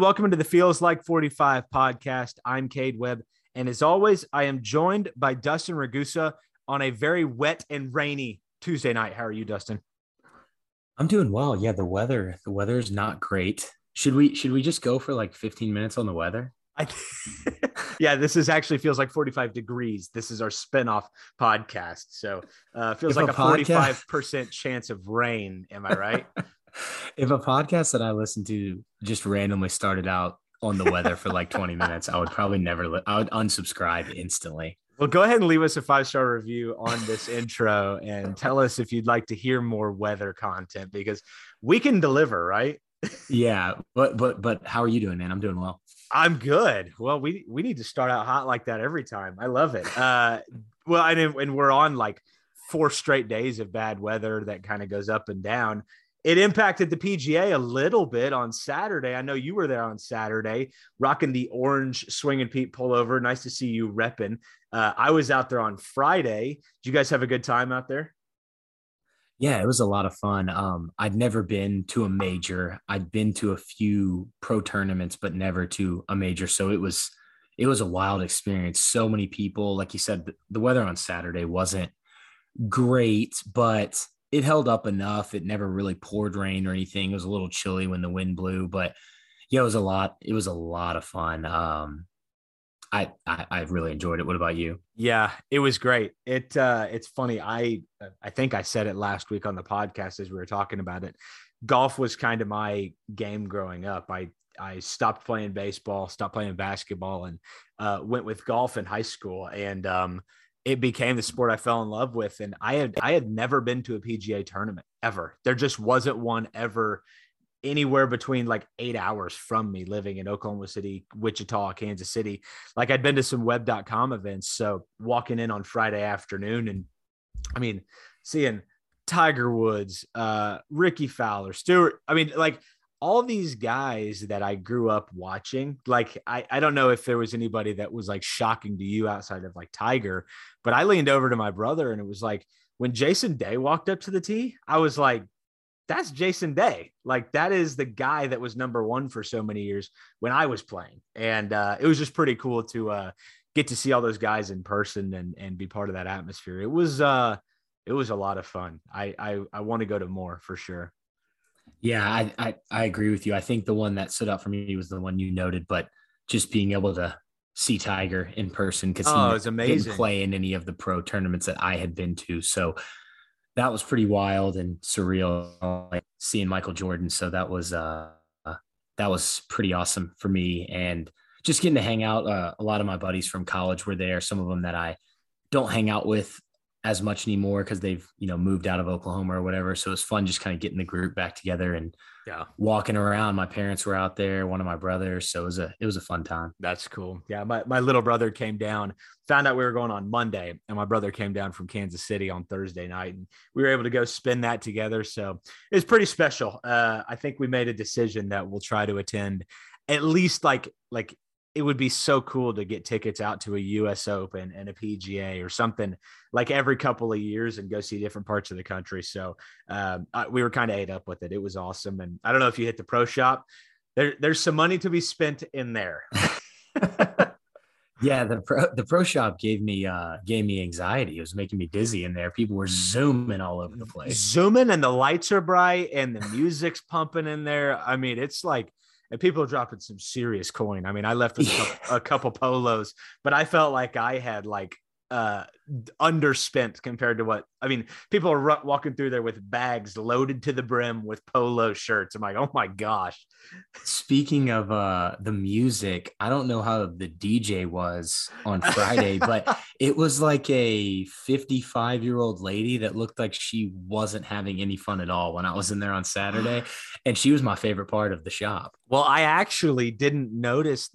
And welcome to the Feels Like 45 podcast. I'm Cade Webb. And as always, I am joined by Dustin Ragusa on a very wet and rainy Tuesday night. How are you, Dustin? I'm doing well. Yeah, the weather, the weather is not great. Should we should we just go for like 15 minutes on the weather? I, yeah, this is actually feels like 45 degrees. This is our spinoff podcast. So uh feels If like a a 45% chance of rain. Am I right? If a podcast that I listened to just randomly started out on the weather for like 20 minutes, I would probably never li- I would unsubscribe instantly. Well, go ahead and leave us a five star review on this intro and tell us if you'd like to hear more weather content because we can deliver, right? Yeah, but but but how are you doing, man? I'm doing well. I'm good. Well, we we need to start out hot like that every time. I love it. Uh, well, and and we're on like four straight days of bad weather that kind of goes up and down. It impacted the PGA a little bit on Saturday. I know you were there on Saturday, rocking the orange swinging Pete pullover. Nice to see you repping. Uh, I was out there on Friday. Did you guys have a good time out there? Yeah, it was a lot of fun. Um, I'd never been to a major. I'd been to a few pro tournaments, but never to a major. So it was it was a wild experience. So many people, like you said, the weather on Saturday wasn't great, but it held up enough. It never really poured rain or anything. It was a little chilly when the wind blew, but yeah, it was a lot. It was a lot of fun. Um, I, I I really enjoyed it. What about you? Yeah, it was great. It uh it's funny. I I think I said it last week on the podcast as we were talking about it. Golf was kind of my game growing up. I I stopped playing baseball, stopped playing basketball and uh went with golf in high school and um it became the sport I fell in love with and I had I had never been to a PGA tournament ever. There just wasn't one ever anywhere between like eight hours from me living in Oklahoma City, Wichita, Kansas City. Like I'd been to some web.com events. So walking in on Friday afternoon and I mean, seeing Tiger Woods, uh, Rickie Fowler, Stewart, I mean, like all these guys that I grew up watching, like I, I don't know if there was anybody that was like shocking to you outside of like Tiger, but I leaned over to my brother and it was like when Jason Day walked up to the tee, I was like, that's Jason Day. Like that is the guy that was number one for so many years when I was playing. And uh, it was just pretty cool to uh, get to see all those guys in person and and be part of that atmosphere. It was uh it was a lot of fun. I I, I want to go to more for sure. Yeah, I, I I agree with you. I think the one that stood out for me was the one you noted, but just being able to see Tiger in person because Oh, he it's amazing. didn't play in any of the pro tournaments that I had been to. So that was pretty wild and surreal, like seeing Michael Jordan. So that was uh that was pretty awesome for me, and just getting to hang out. Uh, a lot of my buddies from college were there. Some of them that I don't hang out with as much anymore because they've you know moved out of Oklahoma or whatever. So it's fun just kind of getting the group back together and Yeah. walking around. My parents were out there, one of my brothers, so it was a it was a fun time. That's cool. Yeah, my, my little brother came down, found out we were going on Monday, and my brother came down from Kansas City on Thursday night, and we were able to go spend that together. So it was pretty special. Uh, I think we made a decision that we'll try to attend at least like like it would be so cool to get tickets out to a US Open and a PGA or something like every couple of years and go see different parts of the country. So um, I, we were kind of ate up with it. It was awesome. And I don't know if you hit the pro shop. There, there's some money to be spent in there. Yeah, the pro the pro shop gave me uh gave me anxiety. It was making me dizzy in there. People were zooming all over the place. zooming and the lights are bright and the music's pumping in there. I mean, it's like, and people are dropping some serious coin. I mean, I left with a couple, a couple polos, but I felt like I had like uh underspent compared to what I mean. People are walking through there with bags loaded to the brim with polo shirts. I'm like, oh my gosh. Speaking of uh the music, I don't know how the DJ was on Friday, but it was like a 55 year old lady that looked like she wasn't having any fun at all when I was in there on Saturday. And she was my favorite part of the shop. Well, I actually didn't notice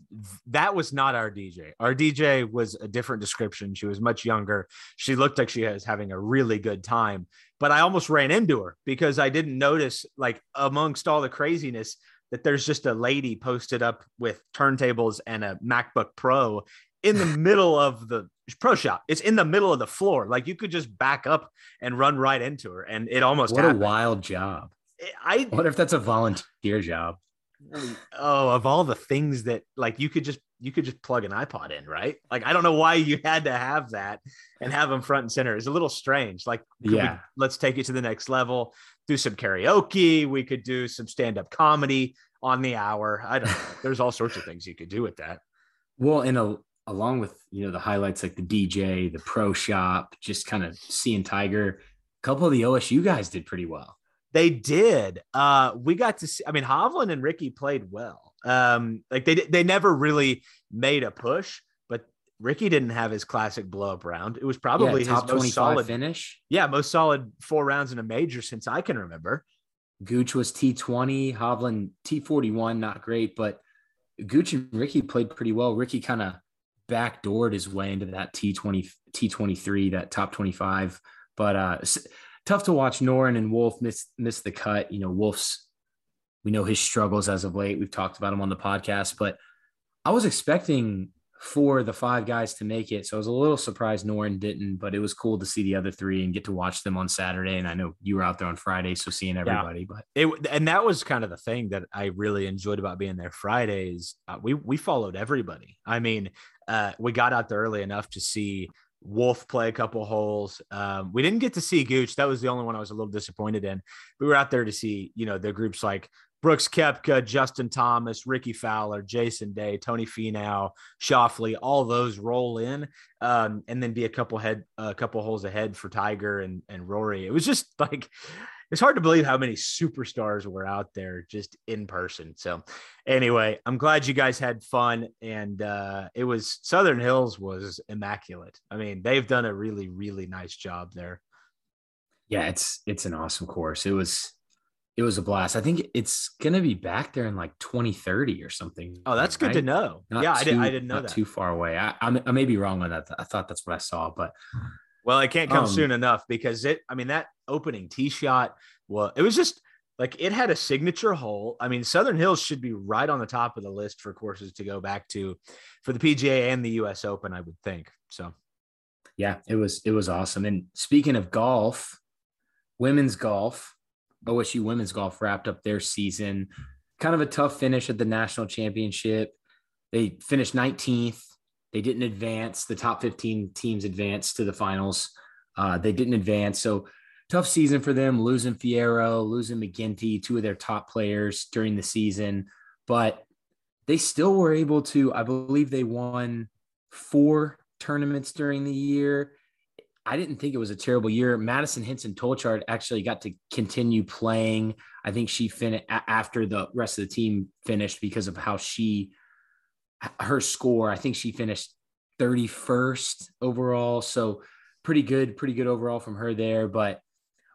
that was not our DJ. Our DJ was a different description. She was much younger. She looked like she was having a really good time, but I almost ran into her because I didn't notice, like, amongst all the craziness, that there's just a lady posted up with turntables and a MacBook Pro in the middle of the pro shop. It's in the middle of the floor. Like you could just back up and run right into her, and it almost What happened. a wild job. I What if that's a volunteer job? oh of all the things that like you could just you could just plug an ipod in right like i don't know why you had to have that and have them front and center it's a little strange like could we- Yeah. let's take it to the next level do some karaoke we could do some stand-up comedy on the hour i don't know there's all sorts of things you could do with that Well, and a, along with you know the highlights like the DJ, the pro shop, just kind of seeing Tiger. A couple of the OSU guys did pretty well. They did. Uh, we got to see. I mean, Hovland and Rickie played well. Um, like they they never really made a push, but Rickie didn't have his classic blow up round. It was probably yeah, his most solid. finish. Yeah, most solid four rounds in a major since I can remember. Gooch was T20, Hovland T41, not great, but Gooch and Rickie played pretty well. Rickie kind of backdoored his way into that T20, T23, that top 25. But uh, tough to watch Noren and Wolff miss miss the cut. You know, Wolff's we know his struggles as of late. We've talked about him on the podcast, but I was expecting for the five guys to make it. So I was a little surprised Noren didn't, but it was cool to see the other three and get to watch them on Saturday. And I know you were out there on Friday, so seeing everybody, but It and that was kind of the thing that I really enjoyed about being there Fridays. Uh, we we followed everybody. I mean, uh, we got out there early enough to see Wolff play a couple holes. Um, we didn't get to see Gooch. That was the only one I was a little disappointed in. We were out there to see, you know, the groups like Brooks Koepka, Justin Thomas, Rickie Fowler, Jason Day, Tony Finau, Schauffele, all those roll in, um, and then be a couple head, a couple holes ahead for Tiger and and Rory. It was just like it's hard to believe how many superstars were out there just in person. So, anyway, I'm glad you guys had fun, and uh, it was Southern Hills was immaculate. I mean, they've done a really, really nice job there. yeah, it's it's an awesome course. It was it was a blast. I think it's gonna be back there in like 2030 or something. Oh, that's good to know. Not yeah, I, did, I didn't know not that. too far away. I, I, I may be wrong on that. I thought that's what I saw, but Well, it can't come Um, soon enough because it, I mean, that opening tee shot, well, it was just like it had a signature hole. I mean, Southern Hills should be right on the top of the list for courses to go back to for the PGA and the US Open, I would think. So, yeah, it was it was awesome. And speaking of golf, women's golf, OSU women's golf wrapped up their season. Kind of a tough finish at the national championship. They finished 19th. They didn't advance. The top 15 teams advanced to the finals. Uh, they didn't advance. So tough season for them, losing Fierro, losing McGinty, two of their top players during the season. But they still were able to, I believe they won four tournaments during the year. I didn't think it was a terrible year. Maddison Hinson-Tolchard actually got to continue playing. I think she finished after the rest of the team finished because of how she, her score. I think she finished 31st overall. So pretty good, pretty good overall from her there. But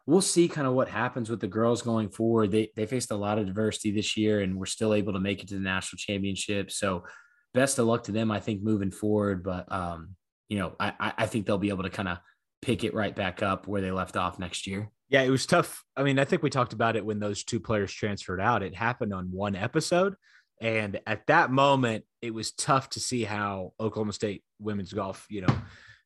we'll see kind of what happens with the girls going forward. They they faced a lot of diversity this year and we're still able to make it to the national championship. So best of luck to them, I think, moving forward. But um, you know, I I- I think they'll be able to kind of pick it right back up where they left off next year. yeah, it was tough. I mean, I think we talked about it when those two players transferred out. It happened on one episode. And at that moment, it was tough to see how Oklahoma State women's golf, you know,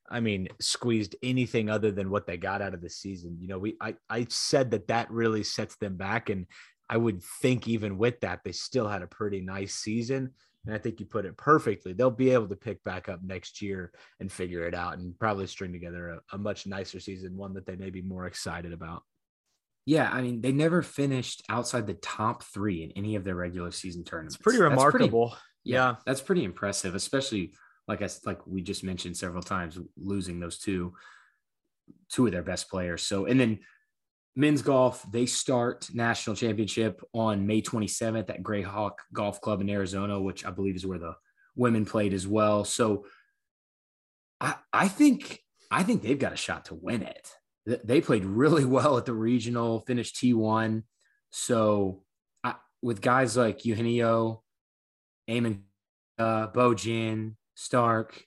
I mean, squeezed anything other than what they got out of the season. You know, we I, I said that that really sets them back, and I would think even with that, they still had a pretty nice season. And I think you put it perfectly. They'll be able to pick back up next year and figure it out, and probably string together a, a much nicer season, one that they may be more excited about. Yeah, I mean, they never finished outside the top three in any of their regular season tournaments. It's pretty That's remarkable. yeah, that's pretty impressive, especially like I like we just mentioned several times, losing those two two of their best players. So and then men's golf, they start national championship on May 27th at Grayhawk Golf Club in Arizona, which I believe is where the women played as well. So I I think I think they've got a shot to win it. They played really well at the regional, finished T1. So I, with guys like Eugenio, Eamon, uh, Bo Jin, Stark,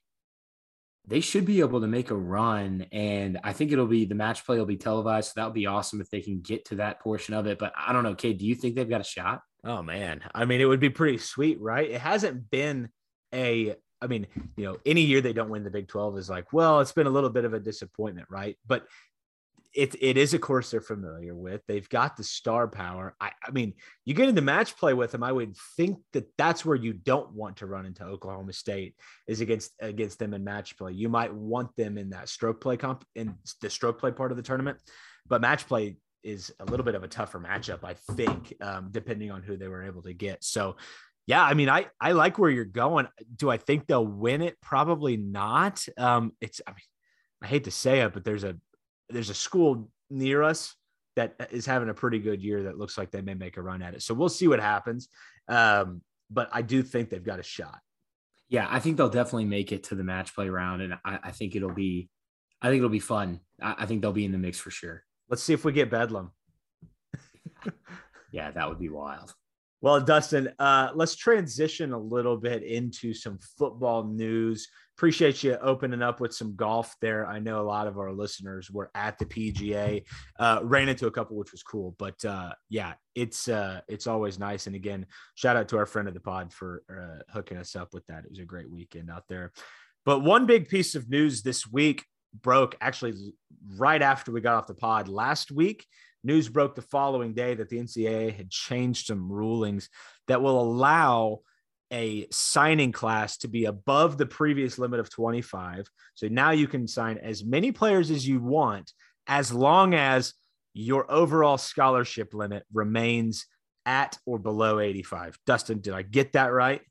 they should be able to make a run. And I think it'll be the match play will be televised. So that would be awesome if they can get to that portion of it. But I don't know, Cade, do you think they've got a shot? Oh man. I mean, it would be pretty sweet, right? It hasn't been a I mean, you know, any year they don't win the Big 12 is like, well, it's been a little bit of a disappointment, right? But it, it is a course they're familiar with. They've got the star power. I, I mean, you get into match play with them. I would think that that's where you don't want to run into Oklahoma State is against against them in match play. You might want them in that stroke play comp in the stroke play part of the tournament, but match play is a little bit of a tougher matchup, I think, um, depending on who they were able to get. So yeah, I mean, I I like where you're going. Do I think they'll win it? Probably not. Um, it's I mean, I hate to say it, but there's a there's a school near us that is having a pretty good year that looks like they may make a run at it. So we'll see what happens. Um, but I do think they've got a shot. Yeah, I think they'll definitely make it to the match play round, and I, I think it'll be, I think it'll be fun. I, I think they'll be in the mix for sure. Let's see if we get Bedlam. yeah, that would be wild. Well, Dustin, uh, let's transition a little bit into some football news. Appreciate you opening up with some golf there. I know a lot of our listeners were at the PGA, uh, ran into a couple, which was cool. But uh, yeah, it's uh, it's always nice. And again, shout out to our friend of the pod for uh, hooking us up with that. It was a great weekend out there. But one big piece of news this week broke actually right after we got off the pod last week. News broke the following day that the NCAA had changed some rulings that will allow a signing class to be above the previous limit of 25. So now you can sign as many players as you want as long as your overall scholarship limit remains at or below 85. Dustin, did I get that right?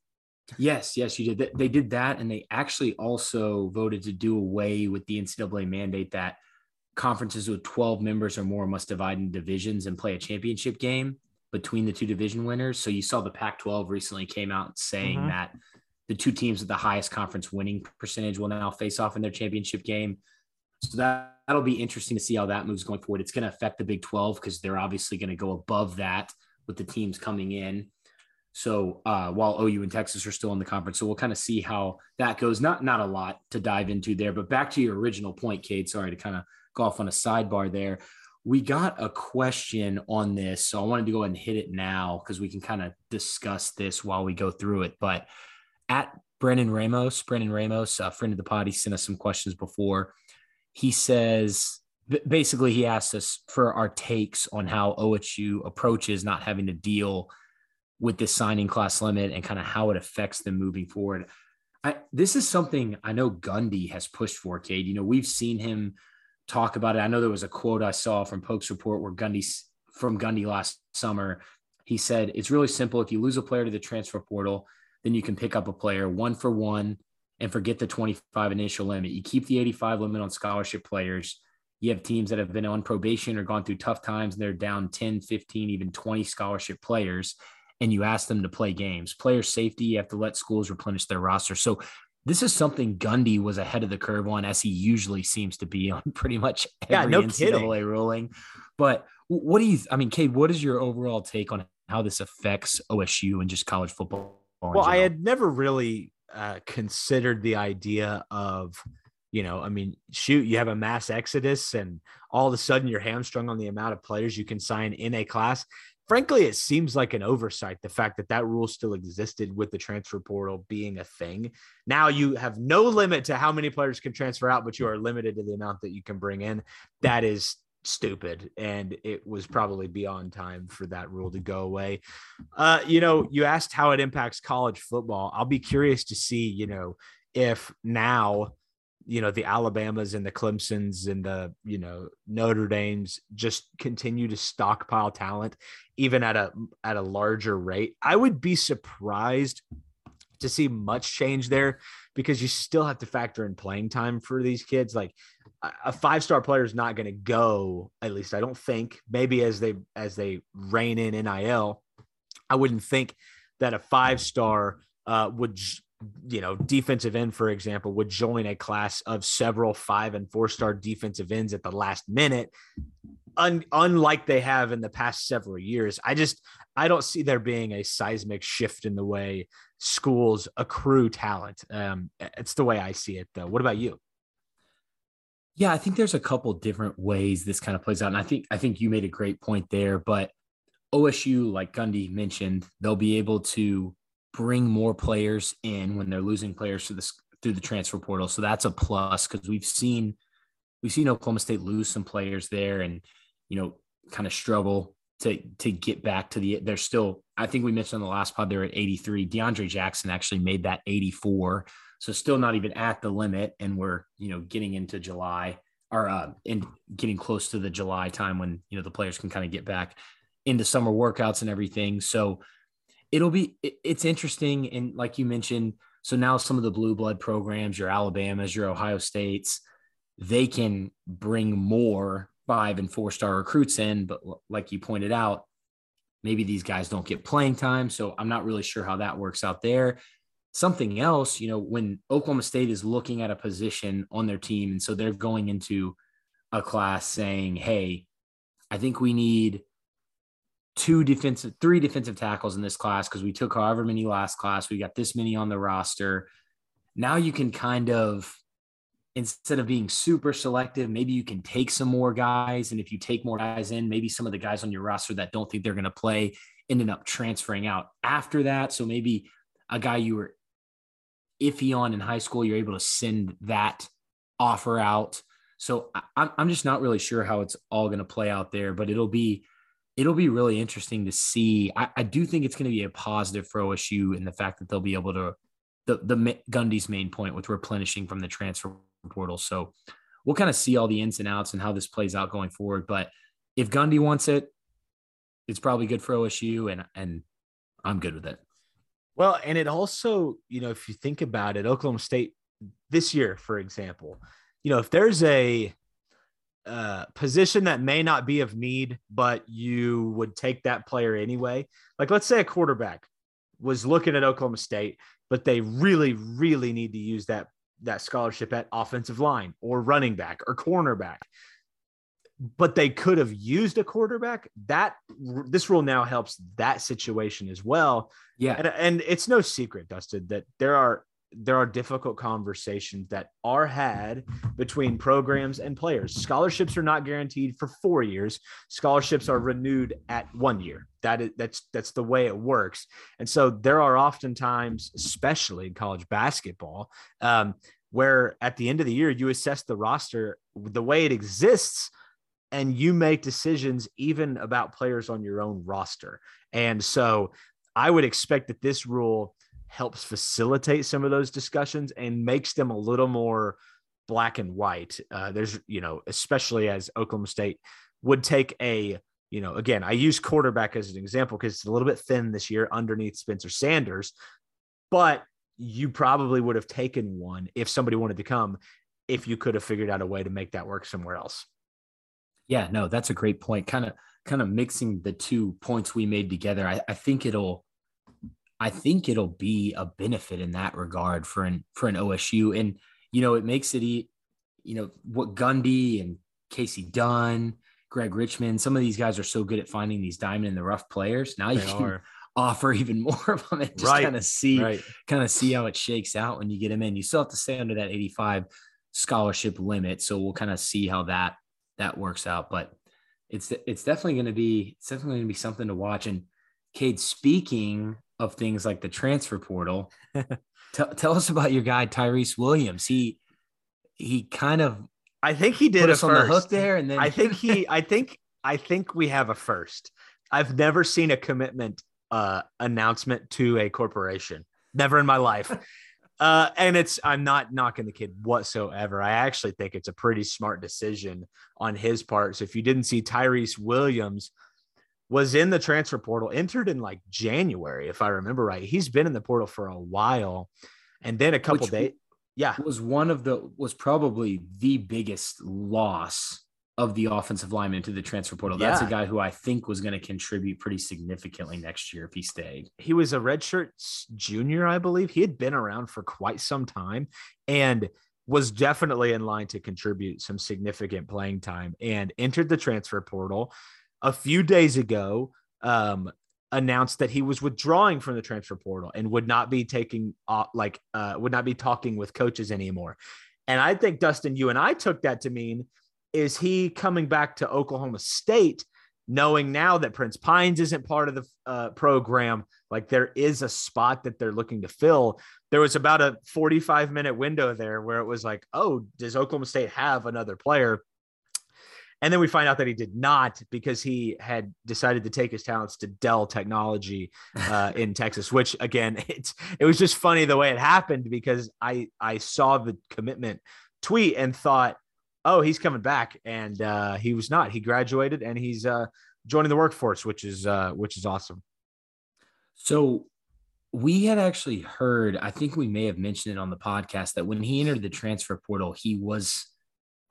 Yes, yes, you did. They did that. And they actually also voted to do away with the NCAA mandate that conferences with 12 members or more must divide in divisions and play a championship game between the two division winners. So you saw the Pac 12 recently came out saying mm-hmm. that the two teams with the highest conference winning percentage will now face off in their championship game. So that, that'll be interesting to see how that moves going forward. It's going to affect the Big 12 because they're obviously going to go above that with the teams coming in. So uh, while OU and Texas are still in the conference, so we'll kind of see how that goes. Not not a lot to dive into there, but back to your original point, Cade. Sorry to kind of go off on a sidebar there. We got a question on this, so I wanted to go ahead and hit it now because we can kind of discuss this while we go through it. But at Brennan Ramos, Brennan Ramos, a friend of the pod, he sent us some questions before. He says basically he asked us for our takes on how OSU approaches not having to deal with this signing class limit and kind of how it affects them moving forward. I, this is something I know Gundy has pushed for, Cade. You know, we've seen him talk about it. I know there was a quote I saw from Pokes Report where Gundy from Gundy last summer. He said, It's really simple. If you lose a player to the transfer portal, then you can pick up a player one for one and forget the 25 initial limit. You keep the 85 limit on scholarship players. You have teams that have been on probation or gone through tough times and they're down 10, 15, even 20 scholarship players. And you ask them to play games. Player safety, you have to let schools replenish their roster. So this is something Gundy was ahead of the curve on, as he usually seems to be on pretty much every yeah, no NCAA kidding. ruling. But what do you? I mean, Cade, what is your overall take on how this affects OSU and just college football? Well, I had never really uh, considered the idea of, you know, I mean, shoot, you have a mass exodus, and all of a sudden you're hamstrung on the amount of players you can sign in a class frankly, it seems like an oversight the fact that that rule still existed with the transfer portal being a thing. Now you have no limit to how many players can transfer out, but you are limited to the amount that you can bring in. That is stupid and it was probably beyond time for that rule to go away uh you know you asked how it impacts college football i'll be curious to see you know if now you know the Alabamas and the Clemsons and the you know Notre Dames just continue to stockpile talent even at a at a larger rate. I would be surprised to see much change there because you still have to factor in playing time for these kids. Like a five star player is not going to go, at least I don't think. Maybe as they as they rein in NIL, I wouldn't think that a five star uh, would you know, defensive end, for example, would join a class of several five and four star defensive ends at the last minute, un- unlike they have in the past several years. I just, I don't see there being a seismic shift in the way schools accrue talent. Um, it's the way I see it, though. What about you? Yeah, I think there's a couple different ways this kind of plays out, and I think I think you made a great point there. But OSU, like Gundy mentioned, they'll be able to bring more players in when they're losing players through the through the transfer portal. So that's a plus because we've seen we've seen Oklahoma State lose some players there and you know kind of struggle to to get back to the they're still I think we mentioned on the last pod they're at 83. DeAndre Jackson actually made that 84. So still not even at the limit and we're, you know, getting into July or uh and getting close to the July time when, you know, the players can kind of get back into summer workouts and everything. So it'll be it's interesting and like you mentioned so now some of the blue blood programs your alabamas your ohio states they can bring more five and four star recruits in but like you pointed out maybe these guys don't get playing time so i'm not really sure how that works out there. Something else you know when oklahoma state is looking at a position on their team and so they're going into a class saying hey i think we need two defensive, three defensive tackles in this class because we took however many last class. We got this many on the roster. Now you can kind of, instead of being super selective, maybe you can take some more guys. And if you take more guys in, maybe some of the guys on your roster that don't think they're going to play ended up transferring out after that. So maybe a guy you were iffy on in high school, you're able to send that offer out. So I'm just not really sure how it's all going to play out there, but it'll be it'll be really interesting to see. I, I do think it's going to be a positive for OSU in the fact that they'll be able to the the Gundy's main point with replenishing from the transfer portal. So we'll kind of see all the ins and outs and how this plays out going forward. But if Gundy wants it, it's probably good for OSU, and and I'm good with it. Well, and it also, you know, if you think about it, Oklahoma State this year, for example, you know, if there's a uh, position that may not be of need, but you would take that player anyway. Like, let's say a quarterback was looking at Oklahoma State, but they really, really need to use that that scholarship at offensive line or running back or cornerback. But they could have used a quarterback. That this rule now helps that situation as well. Yeah, and, and it's no secret, Dustin, that there are there are difficult conversations that are had between programs and players. Scholarships are not guaranteed for four years. Scholarships are renewed at one year. That is that's that's the way it works. And so there are oftentimes, especially in college basketball, um, where at the end of the year you assess the roster the way it exists and you make decisions even about players on your own roster. And so I would expect that this rule helps facilitate some of those discussions and makes them a little more black and white. Uh, there's, you know, especially as Oklahoma State would take a, you know, again, I use quarterback as an example because it's a little bit thin this year underneath Spencer Sanders, but you probably would have taken one if somebody wanted to come if you could have figured out a way to make that work somewhere else. Yeah, no, that's a great point. Kind of, kind of mixing the two points we made together. I, I think it'll I think it'll be a benefit in that regard for an for an OSU. And you know, it makes it you know what Gundy and Kasey Dunn, Greg Richmond, some of these guys are so good at finding these diamond in the rough players. Now you can are. offer even more of them and just right. kind of see right. kind of see how it shakes out when you get them in. You still have to stay under that 85 scholarship limit. So we'll kind of see how that that works out. But it's it's definitely going to be it's definitely going to be something to watch. And Cade, speaking of things like the transfer portal. tell, tell us about your guy Tyrese Williams. He he kind of I think he did us on the hook there, and then I think he I think I think we have a first. I've never seen a commitment uh, announcement to a corporation. Never in my life. Uh, and it's I'm not knocking the kid whatsoever. I actually think it's a pretty smart decision on his part. So if you didn't see Tyrese Williams was in the transfer portal, entered in like January, if I remember right. He's been in the portal for a while. And then a couple days. Yeah. was one of the was probably the biggest loss of the offensive lineman to the transfer portal. That's Yeah. a guy who I think was going to contribute pretty significantly next year if he stayed. he was a redshirt junior, I believe. He had been around for quite some time and was definitely in line to contribute some significant playing time and entered the transfer portal a few days ago. Um, announced that he was withdrawing from the transfer portal and would not be taking uh, like uh, would not be talking with coaches anymore. And I think Dustin, you and I took that to mean is he coming back to Oklahoma State, knowing now that Prince Pines isn't part of the uh, program, like there is a spot that they're looking to fill. There was about a 45 minute window there where it was like, oh, does Oklahoma State have another player? And then we find out that he did not because he had decided to take his talents to Dell Technology uh, in Texas. Which again, it's it was just funny the way it happened because I I saw the commitment tweet and thought, oh, he's coming back, and uh, he was not. He graduated and he's uh, joining the workforce, which is uh, which is awesome. So we had actually heard, I think we may have mentioned it on the podcast that when he entered the transfer portal, he was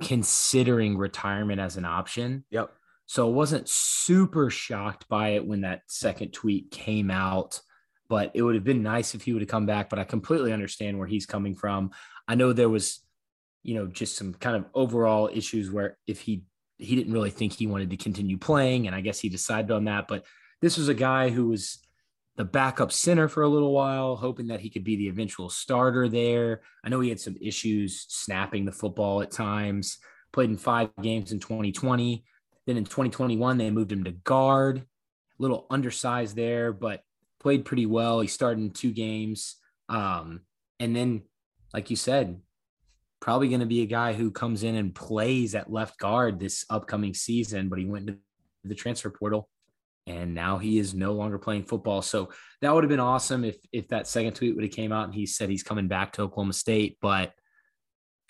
considering retirement as an option. Yep. So I wasn't super shocked by it when that second tweet came out, but it would have been nice if he would have come back. But I completely understand where he's coming from. I know there was, you know, just some kind of overall issues where if he he didn't really think he wanted to continue playing, and I guess he decided on that. But this was a guy who was the backup center for a little while, hoping that he could be the eventual starter there. I know he had some issues snapping the football at times. Played in five games in 2020. Then in 2021, they moved him to guard, a little undersized there, but played pretty well. He started in two games. Um, and then, like you said, probably going to be a guy who comes in and plays at left guard this upcoming season, but he went to the transfer portal and now he is no longer playing football. So that would have been awesome if if that second tweet would have came out and he said he's coming back to Oklahoma State, but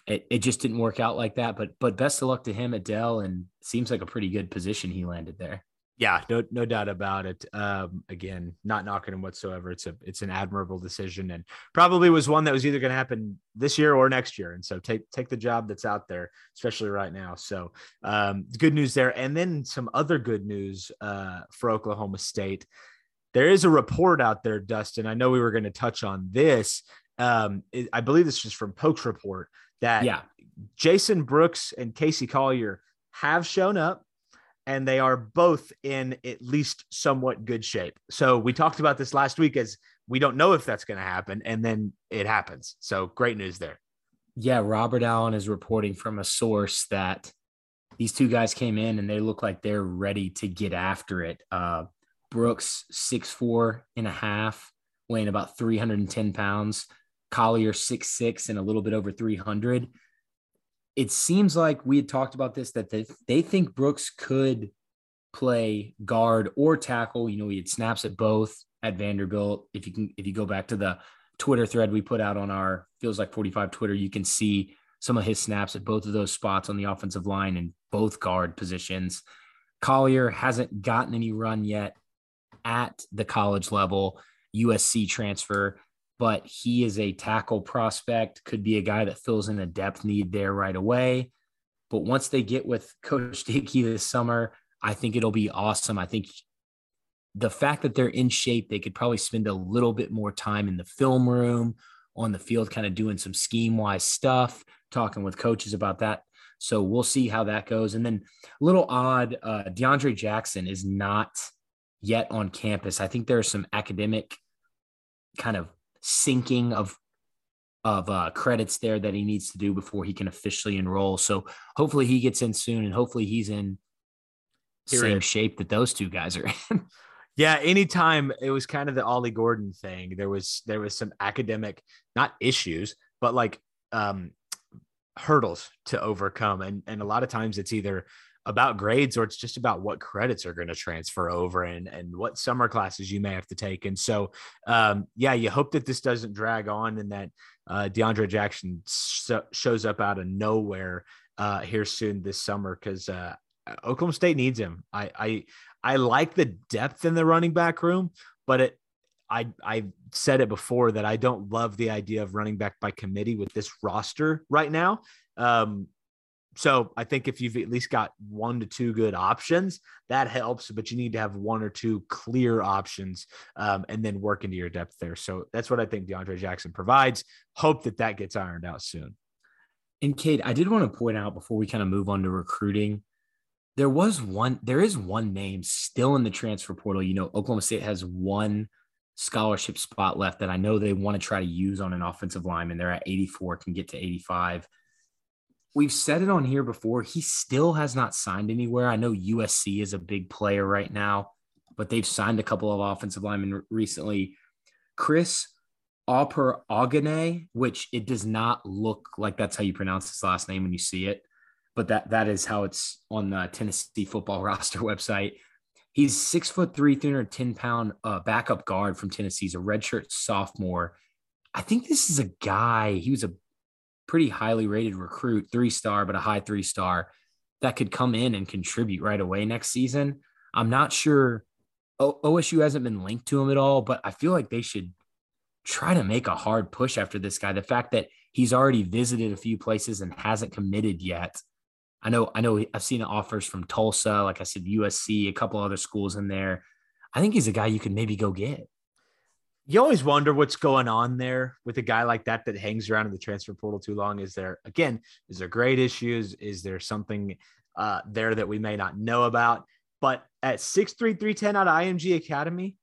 it, it just didn't work out like that. But but best of luck to him at Dell and seems like a pretty good position he landed there. Yeah, no, no doubt about it. Um, again, not knocking him whatsoever. It's a, it's an admirable decision, and probably was one that was either going to happen this year or next year. And so take, take the job that's out there, especially right now. So, um, good news there. And then some other good news uh, for Oklahoma State. There is a report out there, Dustin. I know we were going to touch on this. Um, it- I believe this is from Pokes Report that Yeah. Jason Brooks and Casey Collier have shown up and they are both in at least somewhat good shape. So we talked about this last week as we don't know if that's going to happen and then it happens. So great news there. Yeah, Robert Allen is reporting from a source that these two guys came in and they look like they're ready to get after it. Uh, Brooks, six four and a half, weighing about 310 pounds. Collier, six six and a little bit over 300. It seems like we had talked about this that they, they think Brooks could play guard or tackle. You know, he had snaps at both at Vanderbilt. If you can, if you go back to the Twitter thread we put out on our feels like 45 Twitter, you can see some of his snaps at both of those spots on the offensive line and both guard positions. Collier hasn't gotten any run yet at the college level, USC transfer, but he is a tackle prospect, could be a guy that fills in a depth need there right away. But once they get with Coach Dickey this summer, I think it'll be awesome. I think the fact that they're in shape, they could probably spend a little bit more time in the film room, on the field, kind of doing some scheme wise stuff, talking with coaches about that. So we'll see how that goes. And then a little odd, uh, DeAndre Jackson is not yet on campus. I think there's some academic kind of sinking of of uh, credits there that he needs to do before he can officially enroll. So hopefully he gets in soon, and hopefully he's in Here same shape that those two guys are in. Yeah, anytime it was kind of the Ollie Gordon thing. There was there was some academic not issues, but like um hurdles to overcome. And and a lot of times it's either about grades or it's just about what credits are going to transfer over and and what summer classes you may have to take. And so um yeah, you hope that this doesn't drag on and that uh DeAndre Jackson so, shows up out of nowhere uh here soon this summer because uh Oklahoma State needs him. I I I like the depth in the running back room, but it I I said it before that I don't love the idea of running back by committee with this roster right now. Um, so I think if you've at least got one to two good options, that helps. But you need to have one or two clear options, um, and then work into your depth there. So that's what I think DeAndre Jackson provides. Hope that that gets ironed out soon. And Cade, I did want to point out before we kind of move on to recruiting, there was one, there is one name still in the transfer portal. You know, Oklahoma State has one scholarship spot left that I know they want to try to use on an offensive lineman. They're at 84, can get to 85. We've said it on here before. He still has not signed anywhere. I know USC is a big player right now, but they've signed a couple of offensive linemen recently. Chris Auper Ogane, which it does not look like that's how you pronounce his last name when you see it, but that that is how it's on the Tennessee football roster website. He's six foot three, 310 pound uh, backup guard from Tennessee. He's a redshirt sophomore. I think this is a guy, he was a pretty highly rated recruit, three star, but a high three star that could come in and contribute right away next season. I'm not sure o- OSU hasn't been linked to him at all, but I feel like they should try to make a hard push after this guy. The fact that he's already visited a few places and hasn't committed yet. I know, I know I've seen offers from Tulsa, like I said, USC, a couple other schools in there. I think he's a guy you could maybe go get. You always wonder what's going on there with a guy like that that hangs around in the transfer portal too long. Is there again? Is there great issues? Is there something uh, there that we may not know about? But at six three three ten out of IMG Academy,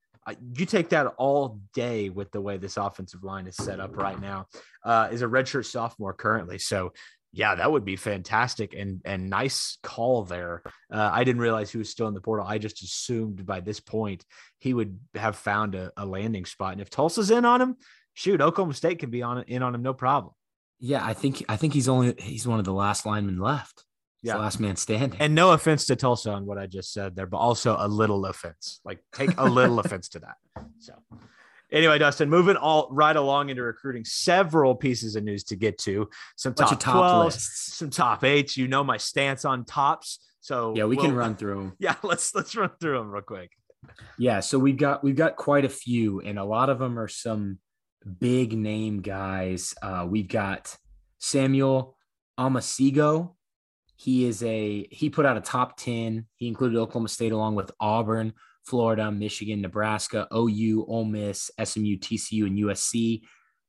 you take that all day with the way this offensive line is set up right now. Uh, is a redshirt sophomore currently, so yeah, that would be fantastic and and nice call there. Uh, I didn't realize he was still in the portal. I just assumed by this point he would have found a, a landing spot. And if Tulsa's in on him, shoot, Oklahoma State can be on in on him, no problem. Yeah, I think I think he's only he's one of the last linemen left. He's yeah, last man standing. And no offense to Tulsa on what I just said there, but also a little offense. Like take a little offense to that. So Anyway, Dustin, moving all right along into recruiting, several pieces of news to get to. Some top, top 12s, lists. some top eights. You know my stance on tops. So yeah, we we'll, can run through them. Yeah, let's let's run through them real quick. Yeah, so we've got we've got quite a few, and a lot of them are some big name guys. Uh, we've got Samuel Omosigho. He is a he put out a top 10. He included Oklahoma State along with Auburn, Florida, Michigan, Nebraska, OU, Ole Miss, SMU, TCU, and USC.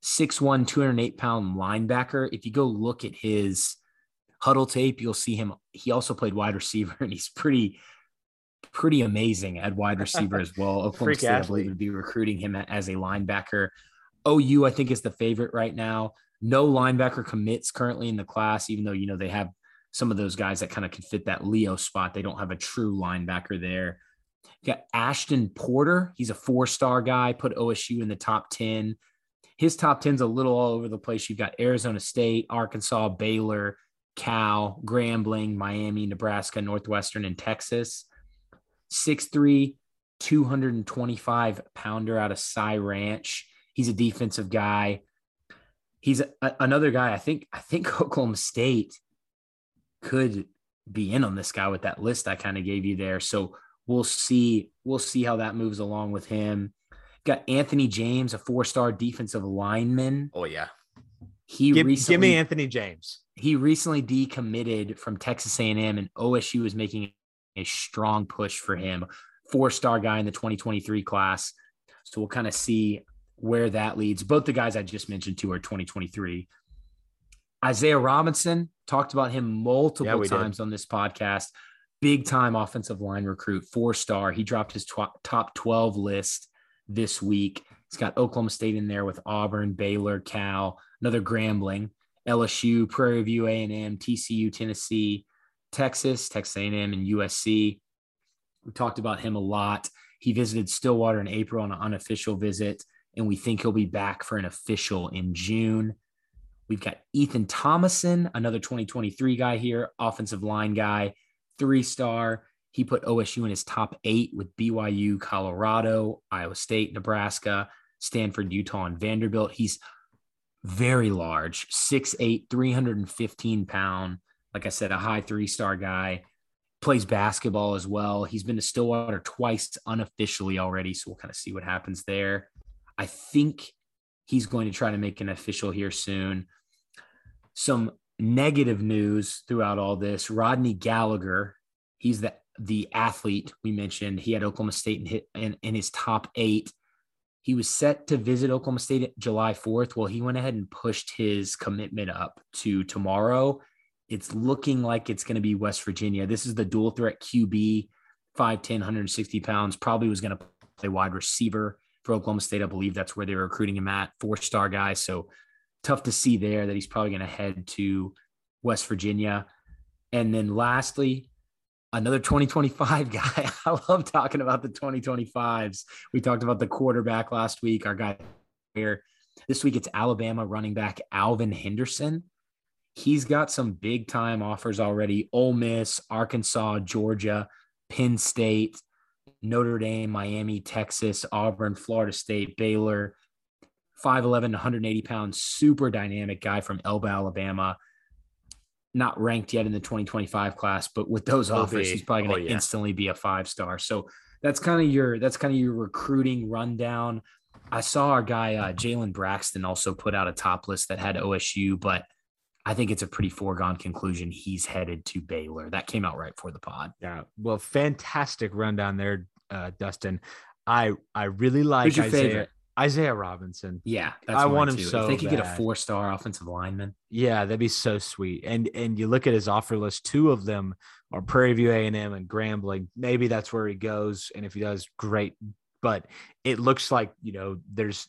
6'1, 208 pound linebacker. If you go look at his huddle tape, you'll see him. He also played wide receiver, and he's pretty, pretty amazing at wide receiver as well. Oklahoma State, I believe, would be recruiting him as a linebacker. OU, I think, is the favorite right now. No linebacker commits currently in the class, even though you know they have some of those guys that kind of can fit that Leo spot. They don't have a true linebacker there. You got Ashton Porter. He's a four star guy, put OSU in the top 10. His top 10's a little all over the place. You've got Arizona State, Arkansas, Baylor, Cal, Grambling, Miami, Nebraska, Northwestern, and Texas. 6'3, 225 pounder out of Cy Ranch. He's a defensive guy. He's a, another guy. I think I think Oklahoma State could be in on this guy with that list I kind of gave you there. So We'll see. We'll see how that moves along with him. Got Anthony James, a four-star defensive lineman. Oh yeah. He give, recently, give me Anthony James. He recently decommitted from Texas A&M, and OSU is making a strong push for him. Four-star guy in the 2023 class. So we'll kind of see where that leads. Both the guys I just mentioned to are 2023. Isaiah Robinson talked about him multiple yeah, times did. on this podcast big time offensive line recruit, four star. He dropped his tw- top 12 list this week. He's got Oklahoma State in there with Auburn, Baylor, Cal, another Grambling, LSU, Prairie View A&M, TCU, Tennessee, Texas, Texas A&M, and USC. We talked about him a lot. He visited Stillwater in April on an unofficial visit, and we think he'll be back for an official in June. We've got Ethan Thomason, another 2023 guy here, offensive line guy three star. He put OSU in his top eight with BYU, Colorado, Iowa State, Nebraska, Stanford, Utah, and Vanderbilt. He's very large, 6'8, 315 pound. Like I said, a high three star guy. plays basketball as well. He's been to Stillwater twice unofficially already, so we'll kind of see what happens there. I think he's going to try to make an official here soon. Some negative news throughout all this Rodney Gallagher, he's the the athlete we mentioned. He had Oklahoma State in, hit, in, in his top eight. He was set to visit Oklahoma State July 4th. Well, he went ahead and pushed his commitment up to tomorrow. It's looking like it's going to be West Virginia. This is the dual threat QB, 5'10, 160 pounds, probably was going to play wide receiver for Oklahoma State. I believe that's where they were recruiting him at, four star guy. So tough to see there that he's probably going to head to West Virginia. And then lastly, another 2025 guy. I love talking about the 2025s. We talked about the quarterback last week, our guy here. This week it's Alabama running back Alvin Henderson. He's got some big time offers already Ole Miss, Arkansas, Georgia, Penn State, Notre Dame, Miami, Texas, Auburn, Florida State, Baylor. 5'11, 180 pounds, super dynamic guy from Elba, Alabama not ranked yet in the 2025 class, but with those Will offers, be. he's probably going to oh, yeah. instantly be a five star. So that's kind of your that's kind of your recruiting rundown. I saw our guy uh, Jalen Braxton also put out a top list that had OSU, but I think it's a pretty foregone conclusion he's headed to Baylor. That came out right for the pod. Yeah, well, fantastic rundown there, uh, Dustin. I I really like Who's your Isaiah. favorite? Isaiah Robinson. Yeah, I want him too. so. If they could bad. get a four star offensive lineman. Yeah, that'd be so sweet. And and you look at his offer list. Two of them are Prairie View A and M and Grambling. Maybe that's where he goes. And if he does, great. But it looks like you know there's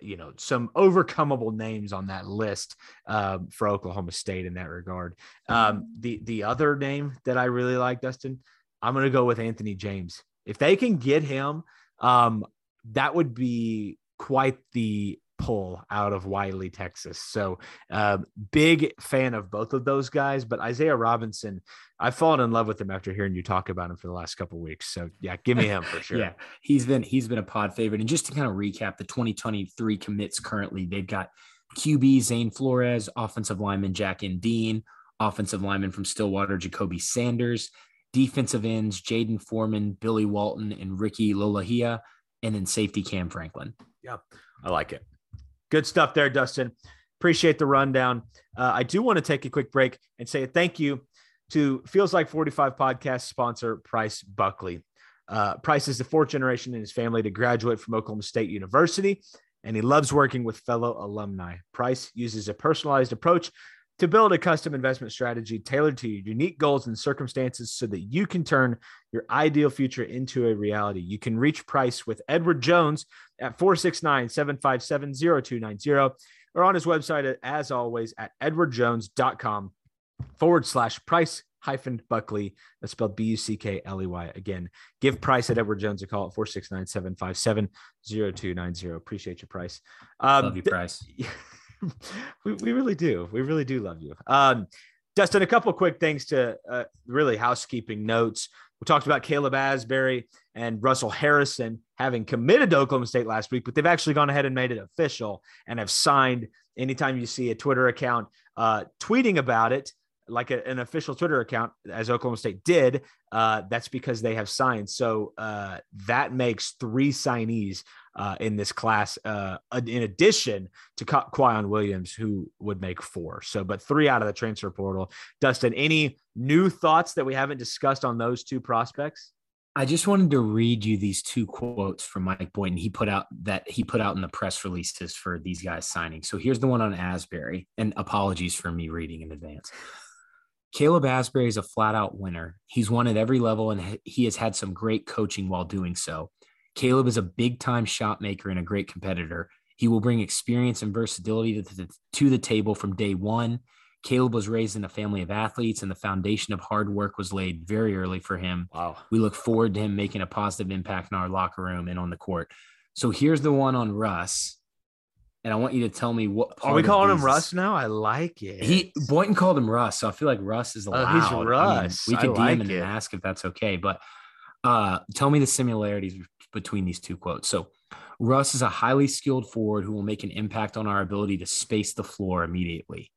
you know some overcomable names on that list um, for Oklahoma State in that regard. Um, the the other name that I really like, Dustin, I'm going to go with Anthony James. If they can get him, um, that would be quite the pull out of Wiley, Texas. So, uh, big fan of both of those guys. But Isaiah Robinson, I've fallen in love with him after hearing you talk about him for the last couple weeks. So, yeah, give me him for sure. yeah, he's been he's been a pod favorite. And just to kind of recap, the 2023 commits currently, they've got QB Zane Flores, offensive lineman Jack and Dean, offensive lineman from Stillwater Jacoby Sanders. Defensive ends Jaden Foreman, Billy Walton, and Ricky Lolahia and then safety Cam Franklin. Yeah, I like it. Good stuff there, Dustin. Appreciate the rundown. Uh, I do want to take a quick break and say thank you to Feels Like 45 podcast sponsor Price Buckley. Uh, Price is the fourth generation in his family to graduate from Oklahoma State University, and he loves working with fellow alumni. Price uses a personalized approach to build a custom investment strategy tailored to your unique goals and circumstances so that you can turn your ideal future into a reality. You can reach Price with Edward Jones at 469 757 0290 or on his website, as always, at edwardjones.com forward slash price hyphen Buckley. That's spelled B U C K L E Y. Again, give Price at Edward Jones a call at 469 757 0290. Appreciate your price. Um, Love you, Price. we, we really do. We really do love you. Um, Dustin, a couple quick things to uh, really housekeeping notes. We talked about Caleb Asbury and Russell Harrison having committed to Oklahoma State last week, but they've actually gone ahead and made it official and have signed. Anytime you see a Twitter account uh, tweeting about it, like a, an official Twitter account, as Oklahoma State did, uh, that's because they have signed. So uh, that makes three signees uh, in this class, uh, in addition to Quion Williams, who would make four. So, but three out of the transfer portal. Dustin, any new thoughts that we haven't discussed on those two prospects? I just wanted to read you these two quotes from Mike Boynton. He put out that he put out in the press releases for these guys signing. So here's the one on Asbury, and apologies for me reading in advance. Caleb Asbury is a flat out winner. He's won at every level and he has had some great coaching while doing so. Caleb is a big time shot maker and a great competitor. He will bring experience and versatility to the, to the table from day one. Caleb was raised in a family of athletes, and the foundation of hard work was laid very early for him. Wow. We look forward to him making a positive impact in our locker room and on the court. So here's the one on Russ. And I want you to tell me what are we calling him Russ now? I like it. He Boynton called him Russ, so I feel like Russ is allowed. Oh, he's Russ. I mean, we could DM like him and ask if that's okay. But uh, tell me the similarities between these two quotes. So, Russ is a highly skilled forward who will make an impact on our ability to space the floor immediately.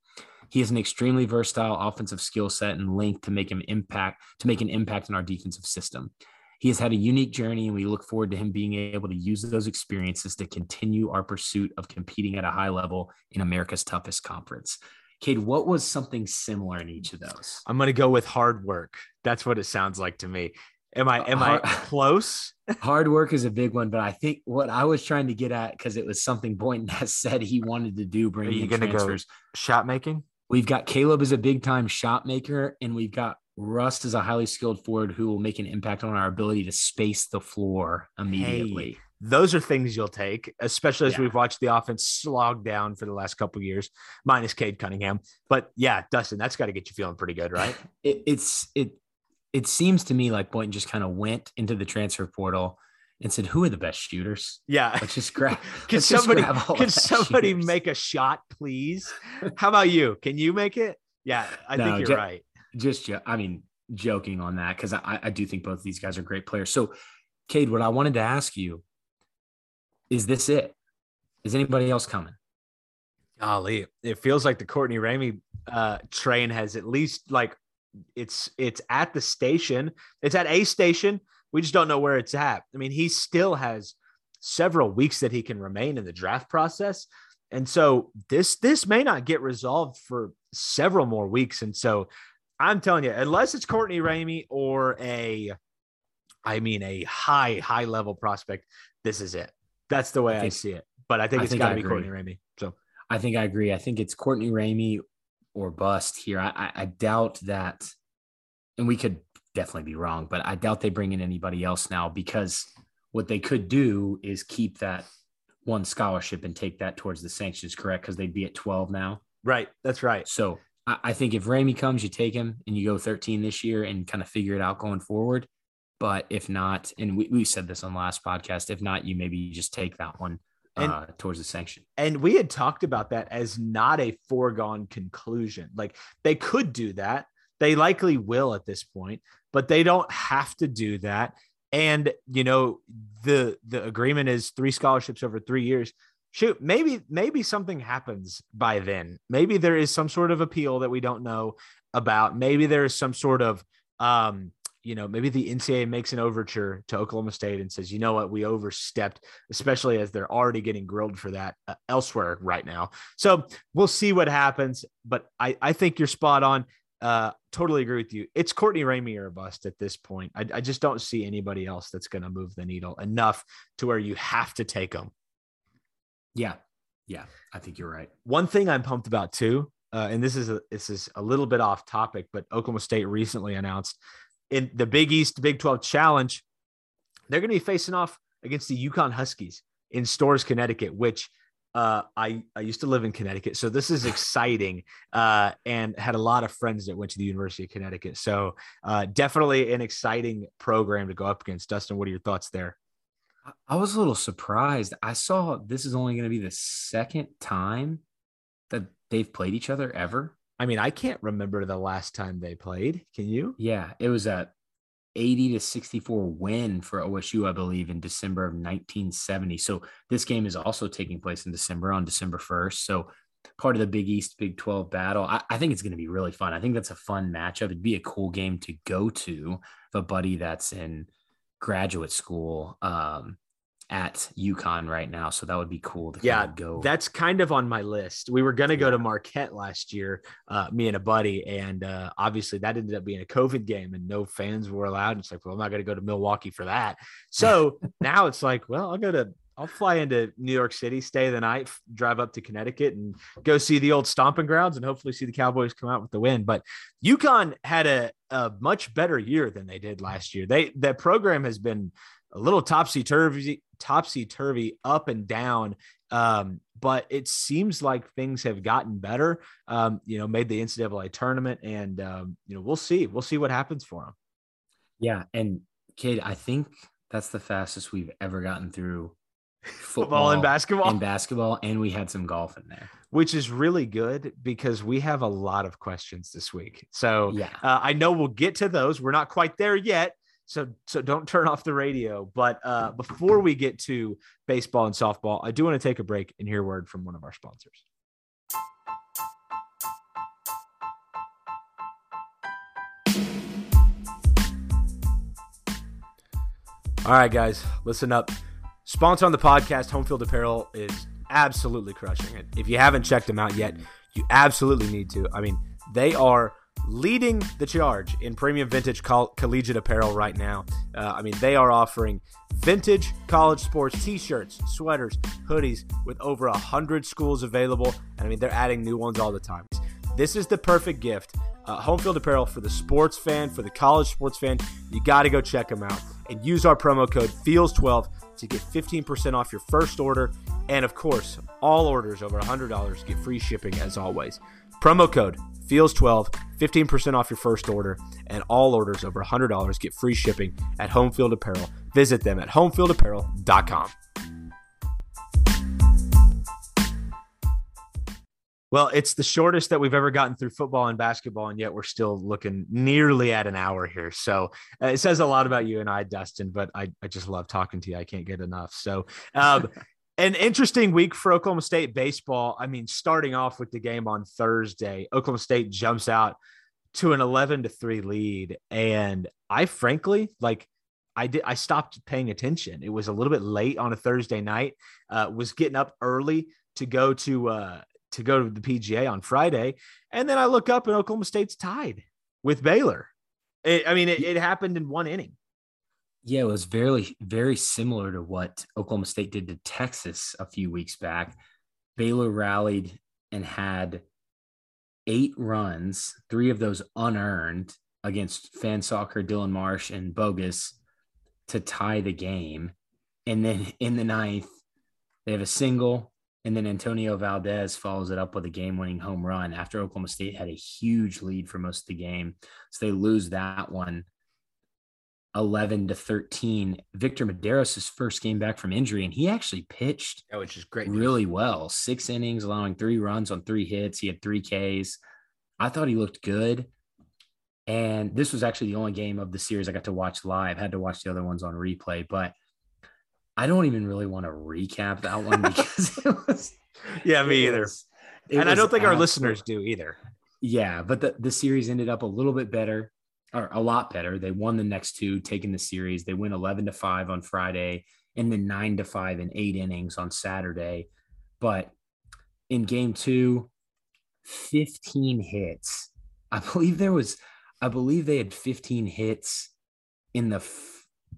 He has an extremely versatile offensive skill set and length to make him impact to make an impact in our defensive system. He has had a unique journey, and we look forward to him being able to use those experiences to continue our pursuit of competing at a high level in America's toughest conference. Cade, what was something similar in each of those? I'm gonna go with hard work. That's what it sounds like to me. Am I am I close? Hard work is a big one, but I think what I was trying to get at because it was something Boynton has said he wanted to do, bringing you in gonna go-. Shot making? We've got Caleb as a big time shot maker, and we've got Russ is a highly skilled forward who will make an impact on our ability to space the floor immediately. Those are things you'll take, especially as Yeah. we've watched the offense slog down for the last couple years, minus Cade Cunningham. But yeah, Dustin, that's got to get you feeling pretty good, right? It, it's it it seems to me like Boynton just kind of went into the transfer portal and said, "Who are the best shooters? Yeah. Let's just grab. Can somebody grab can somebody shooters." make a shot, please? How about you? Can you make it? Yeah, I No, think you're ju- right. Just I mean joking on that because I, I do think both of these guys are great players. So, Cade, what I wanted to ask you is this it? Is anybody else coming? Golly, it feels like the Courtney Ramey uh, train has at least like it's it's at the station. It's at a station. We just don't know where it's at. I mean, he still has several weeks that he can remain in the draft process, and so this this may not get resolved for several more weeks. And so I'm telling you, unless it's Courtney Ramey or a, I mean, a high high level prospect, this is it. That's the way I, think- see it. But I think I it's got to be agree. Courtney Ramey. So. I think I agree. I think it's Courtney Ramey or bust here. I, I, I doubt that, and we could definitely be wrong, but I doubt they bring in anybody else now because what they could do is keep that one scholarship and take that towards the sanctions, correct? Because they'd be at 12 now. Right. That's right. So I, think if Ramey comes, you take him and you go 13 this year and kind of figure it out going forward. But if not, and we, we said this on the last podcast, if not, you maybe just take that one And- uh, towards the sanction. And we had talked about that as not a foregone conclusion. Like they could do that. They likely will at this point, but they don't have to do that. And you know, the the agreement is three scholarships over three years. Shoot, maybe maybe something happens by then. Maybe there is some sort of appeal that we don't know about. Maybe there is some sort of um, you know, maybe the NCAA makes an overture to Oklahoma State and says, you know what, we overstepped, especially as they're already getting grilled for that uh, elsewhere right now. So we'll see what happens. But I, I think you're spot on. Uh, totally agree with you. It's Courtney Ramey or bust at this point. I, I just don't see anybody else that's going to move the needle enough to where you have to take them. Yeah. Yeah. I think you're right. One thing I'm pumped about too, uh, and this is a, this is a little bit off topic, but Oklahoma State recently announced in the Big East Big 12 Challenge, they're going to be facing off against the UConn Huskies in Storrs, Connecticut, which uh, I I used to live in Connecticut, so this is exciting, uh, and had a lot of friends that went to the University of Connecticut. So uh, definitely an exciting program to go up against. Dustin, what are your thoughts there? I- was a little surprised. I saw this is only going to be the second time that they've played each other ever. I mean, I can't remember the last time they played. Can you? Yeah, it was a 80 to 64 win for OSU, I believe, in December of 1970. So this game is also taking place in December on December 1st. So part of the Big East Big 12 battle. I, I think it's going to be really fun. I think that's a fun matchup. It'd be a cool game to go to. if a buddy that's in graduate school um, at UConn right now. So that would be cool to Yeah, kinda go. That's kind of on my list. We were going to go to Marquette last year, uh, me and a buddy, and uh, obviously that ended up being a COVID game and no fans were allowed. And it's like, well, I'm not going to go to Milwaukee for that. So now it's like, well, I'll go to, I'll fly into New York City, stay the night, drive up to Connecticut, and go see the old stomping grounds, and hopefully see the Cowboys come out with the win. But UConn had a, a much better year than they did last year. They that program has been a little topsy turvy, topsy turvy, up and down. Um, but it seems like things have gotten better. Um, you know, made the NCAA tournament, and um, you know, we'll see. We'll see what happens for them. yeah. And Cade, I think that's the fastest we've ever gotten through football, and basketball and basketball. and we had some golf in there. Which is really good because we have a lot of questions this week. So yeah. uh, i know we'll get to those. We're not quite there yet so so don't turn off the radio. But uh, before we get to baseball and softball i do want to take a break and hear a word from one of our sponsors. All right guys listen up. Sponsor on the podcast, Homefield Apparel, is absolutely crushing it. If you haven't checked them out yet, you absolutely need to. I mean, they are leading the charge in premium vintage coll- collegiate apparel right now. Uh, I mean, they are offering vintage college sports t-shirts, sweaters, hoodies with over a hundred schools available, and I mean they're adding new ones all the time. This is the perfect gift. Uh, Homefield apparel for the sports fan, for the college sports fan. You got to go check them out and use our promo code FEELS12 to get 15% off your first order. And of course, all orders over $100 get free shipping as always. Promo code FEELS12, 15% off your first order, and all orders over $100 get free shipping at Homefield Apparel. Visit them at homefieldapparel.com. Well, it's the shortest that we've ever gotten through football and basketball, and yet we're still looking nearly at an hour here. So uh, it says a lot about you and I, Dustin, but I, I just love talking to you. I can't get enough. So, um, an interesting week for Oklahoma State baseball. I mean, starting off with the game on Thursday, Oklahoma State jumps out to an 11 to 3 lead. And I frankly, like, I did. I stopped paying attention. It was a little bit late on a Thursday night. Uh, was getting up early to go to uh, to go to the PGA on Friday. And then I look up and Oklahoma State's tied with Baylor. It, I mean, it, it, happened in one inning. Yeah, it was very, very similar to what Oklahoma State did to Texas a few weeks back. Baylor rallied and had eight runs, three of those unearned against Phansalkar, Dylan Marsh, and Bogus to tie the game. And then in the ninth, they have a single, and then Antonio Valdez follows it up with a game winning home run after Oklahoma State had a huge lead for most of the game. So they lose that one 11 to 13. Victor Mederos' first game back from injury, and he actually pitched oh, which is great really well. Six innings, allowing three runs on three hits. He had three Ks. I thought he looked good. And this was actually the only game of the series I got to watch live. Had to watch the other ones on replay, but I don't even really want to recap that one because it was. Yeah, me either. Was, and I don't think our listeners do either. Yeah, but the, the series ended up a little bit better, or a lot better. They won the next two, taking the series. They win 11 to 5 on Friday and then 9 to 5 in eight innings on Saturday. But in game two, 15 hits. I believe there was, I believe they had 15 hits in the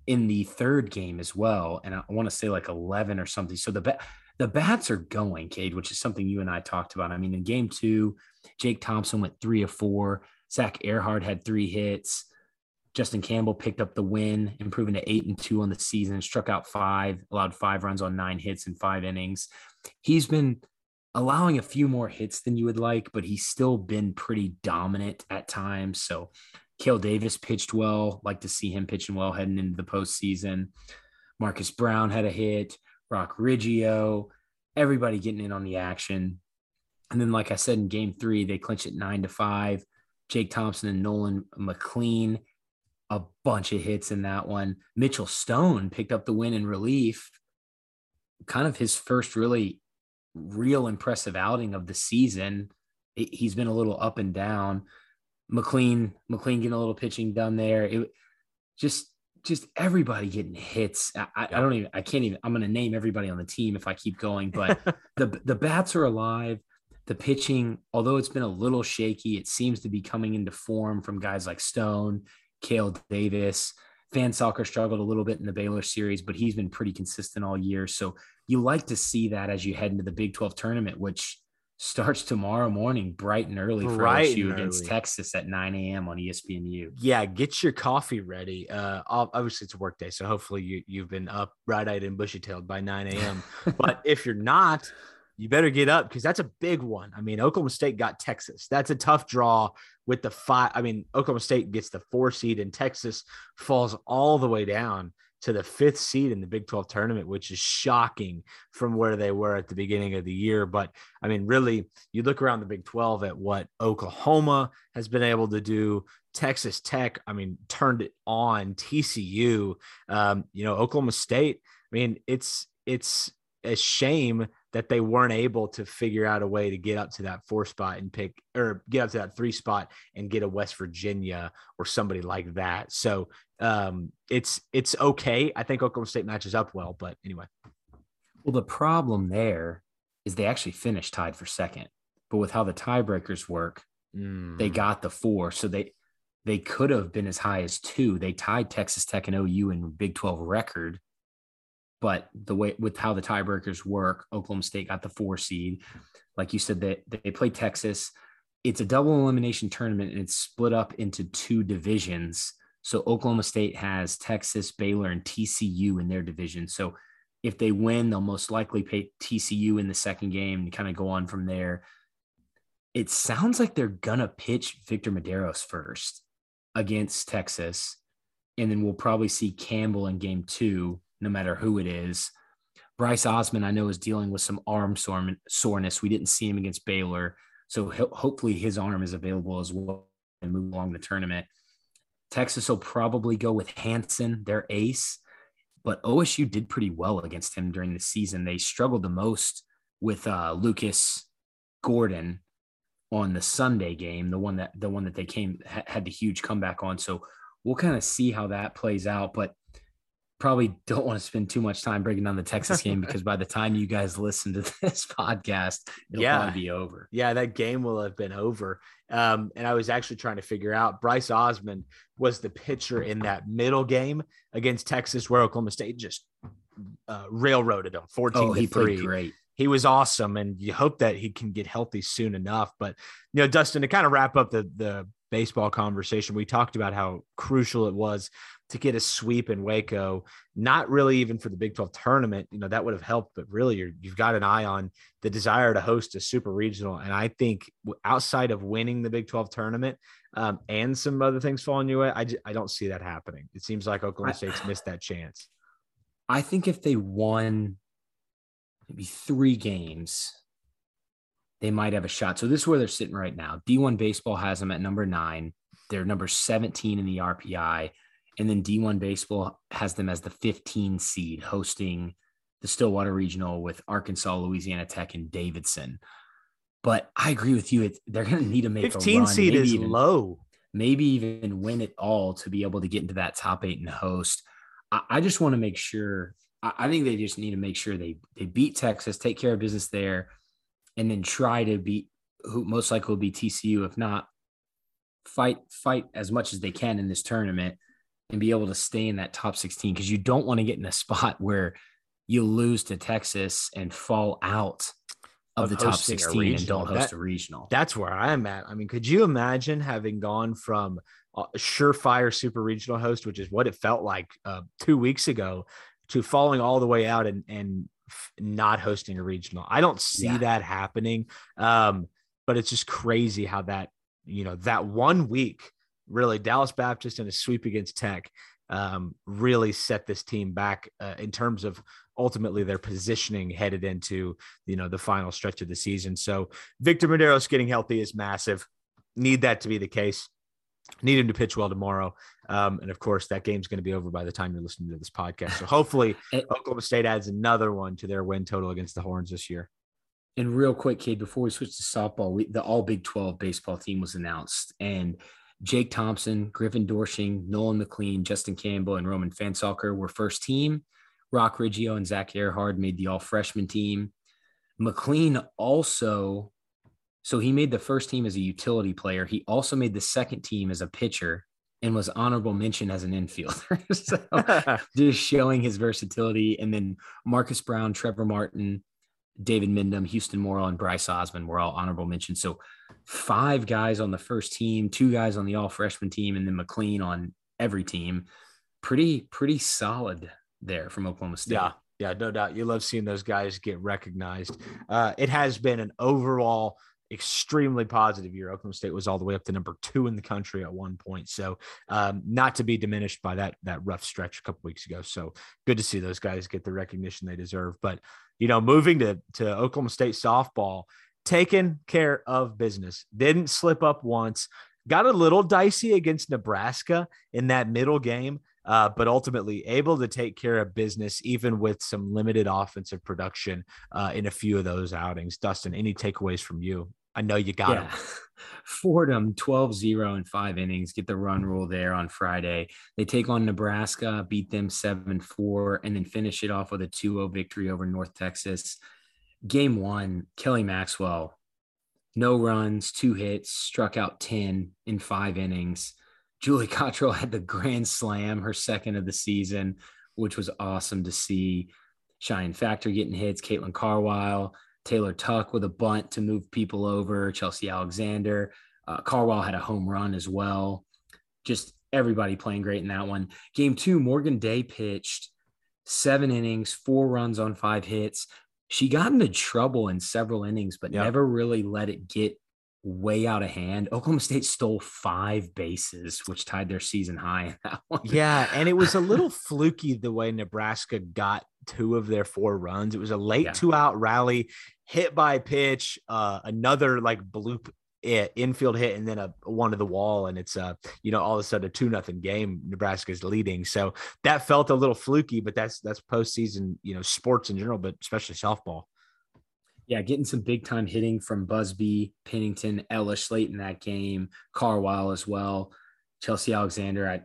in the third game as well, and I want to say like 11 or something. So the bat, the bats are going, Cade, which is something you and I talked about. I mean, in game two, Jake Thompson went three of four. Zach Ehrhard had three hits. Justin Campbell picked up the win, improving to eight and two on the season, struck out five, allowed five runs on nine hits in five innings. He's been allowing a few more hits than you would like, but he's still been pretty dominant at times. So Kale Davis pitched well. Like to see him pitching well heading into the postseason. Marcus Brown had a hit. Roc Riggio, everybody getting in on the action. And then, like I said, in game three, they clinched it nine to five. Jake Thompson and Nolan McLean, a bunch of hits in that one. Mitchell Stone picked up the win in relief. Kind of his first really real impressive outing of the season. He's been a little up and down. McLean, McLean getting a little pitching done there. It just just everybody getting hits. I, I, don't even I can't even I'm gonna name everybody on the team if I keep going, but the the bats are alive. The pitching, although it's been a little shaky, it seems to be coming into form from guys like Stone, Kale Davis. Phansalkar struggled a little bit in the Baylor series, but he's been pretty consistent all year. So you like to see that as you head into the Big 12 tournament, which starts tomorrow morning, bright and early for bright LSU against Texas at 9 a.m. on ESPNU. Yeah, get your coffee ready. Uh, obviously it's a work day, so hopefully you you've been up bright-eyed and bushy-tailed by 9 a.m. but if you're not, you better get up because that's a big one. I mean, Oklahoma State got Texas. That's a tough draw with the five. I mean, Oklahoma State gets the four seed, and Texas falls all the way down to the fifth seed in the Big 12 tournament, which is shocking from where they were at the beginning of the year. But I mean, really, you look around the Big 12 at what Oklahoma has been able to do. Texas Tech, I mean, turned it on. TCU, um, you know, Oklahoma State. I mean, it's it's a shame that they weren't able to figure out a way to get up to that four spot and pick or get up to that three spot and get a West Virginia or somebody like that. So Um, it's it's okay. I think Oklahoma State matches up well, but anyway. Well, the problem there is they actually finished tied for second, but with how the tiebreakers work, Mm. they got the four, so they they could have been as high as two. They tied Texas Tech and OU in Big Twelve record, but the way with how the tiebreakers work, Oklahoma State got the four seed. Like you said, they they play Texas. It's a double elimination tournament, and it's split up into two divisions. So Oklahoma State has Texas, Baylor, and TCU in their division. So if they win, they'll most likely pay TCU in the second game and kind of go on from there. It sounds like they're gonna pitch Victor Mederos first against Texas, and then we'll probably see Campbell in game two, no matter who it is. Bryce Osmond, I know, is dealing with some arm soreness. We didn't see him against Baylor, so hopefully his arm is available as well and move along the tournament. Texas will probably go with Hansen, their ace, but OSU did pretty well against him during the season. They struggled the most with uh, Lucas Gordon on the Sunday game, the one that the one that they came ha- had the huge comeback on. So we'll kind of see how that plays out, but probably don't want to spend too much time breaking down the Texas game because by the time you guys listen to this podcast, it'll Yeah. probably be over. Yeah, that game will have been over. Um, and I was actually trying to figure out Bryce Osmond was the pitcher in that middle game against Texas, where Oklahoma State just uh, railroaded them 14 Oh, he 3. played great. He was awesome, and you hope that he can get healthy soon enough. But you know, Dustin, to kind of wrap up the the baseball conversation, we talked about how crucial it was to get a sweep in Waco. Not really even for the Big 12 tournament, you know, that would have helped, but really you're, you've got an eye on the desire to host a super regional. And I think outside of winning the Big 12 tournament um, and some other things falling your way, I, j- I don't see that happening. It seems like Oklahoma State's missed that chance. I think if they won maybe three games, they might have a shot. So this is where they're sitting right now. D1 baseball has them at number nine. They're number 17 in the RPI. And then D1 baseball has them as the 15 seed hosting the Stillwater Regional with Arkansas, Louisiana Tech, and Davidson. But I agree with you. It's, they're going to need to make a 15 run, seed maybe is even- low. maybe even win it all to be able to get into that top eight and host. I, I just want to make sure. I, I think they just need to make sure they they beat Texas, take care of business there, and then try to beat who most likely will be TCU. If not, fight fight as much as they can in this tournament and be able to stay in that top 16 because you don't want to get in a spot where you lose to Texas and fall out of, Of the top 16 and don't host That- a regional. That's where I'm at. I mean, could you imagine having gone from a surefire super regional host, which is what it felt like uh, two weeks ago, to falling all the way out and and not hosting a regional? I don't see Yeah. that happening. Um, but it's just crazy how that you know that one week really Dallas Baptist and a sweep against Tech um, really set this team back uh, in terms of ultimately their positioning headed into you know the final stretch of the season. So Victor Mederos getting healthy is massive. Need that to be the case. Need him to pitch well tomorrow. Um, and of course, that game's going to be over by the time you're listening to this podcast. So hopefully, It- Oklahoma State adds another one to their win total against the Horns this year. And real quick, Cade, before we switch to softball, we, the All Big 12 baseball team was announced. And Jake Thompson, Griffin Doersching, Nolan McLean, Justin Campbell, and Roman Phansalkar were first team. Roc Riggio and Zach Ehrhard made the all freshman team. McLean also, so he made the first team as a utility player. He also made the second team as a pitcher and was honorable mention as an infielder. so just showing his versatility. And then Marcus Brown, Trevor Martin, David Mindham, Houston Morrill, and Bryce Osmond were all honorable mentions. So five guys on the first team, two guys on the all freshman team, and then McLean on every team. Pretty, pretty solid there from Oklahoma State. Yeah, yeah, no doubt. You love seeing those guys get recognized. Uh, it has been an overall extremely positive year. Oklahoma State was all the way up to number two in the country at one point. So um, not to be diminished by that that rough stretch a couple weeks ago. So good to see those guys get the recognition they deserve. But you know, moving to to Oklahoma State softball, taking care of business. Didn't slip up once. Got a little dicey against Nebraska in that middle game uh, but ultimately able to take care of business even with some limited offensive production uh, in a few of those outings. Dustin, any takeaways from you? I know you got Yeah. him. Fordham 12 0 in five innings, get the run rule there on Friday. They take on Nebraska, beat them 7 4, and then finish it off with a 2 0 victory over North Texas. Game one, Kelly Maxwell, no runs, two hits, struck out 10 in five innings. Julie Cottrell had the grand slam, her second of the season, which was awesome to see. Cheyenne Factor getting hits, Caitlin Carwile, Taylor Tuck with a bunt to move people over, Chelsea Alexander. Uh, Carwile had a home run as well. Just everybody playing great in that one. Game two, Morgan Day pitched seven innings, four runs on five hits. She got into trouble in several innings, but Yep. never really let it get way out of hand. Oklahoma State stole five bases, which tied their season high in that one. Yeah, and it was a little fluky the way Nebraska got two of their four runs. It was a late Yeah. two out rally, hit by pitch, uh, another like bloop it, infield hit, and then a one to the wall, and it's uh you know all of a sudden a two nothing game. Nebraska's leading, so that felt a little fluky, but that's that's postseason you know sports in general, but especially softball. yeah, getting some big time hitting from Busby, Pennington, Elish late in that game, Carwile as well. Chelsea Alexander, I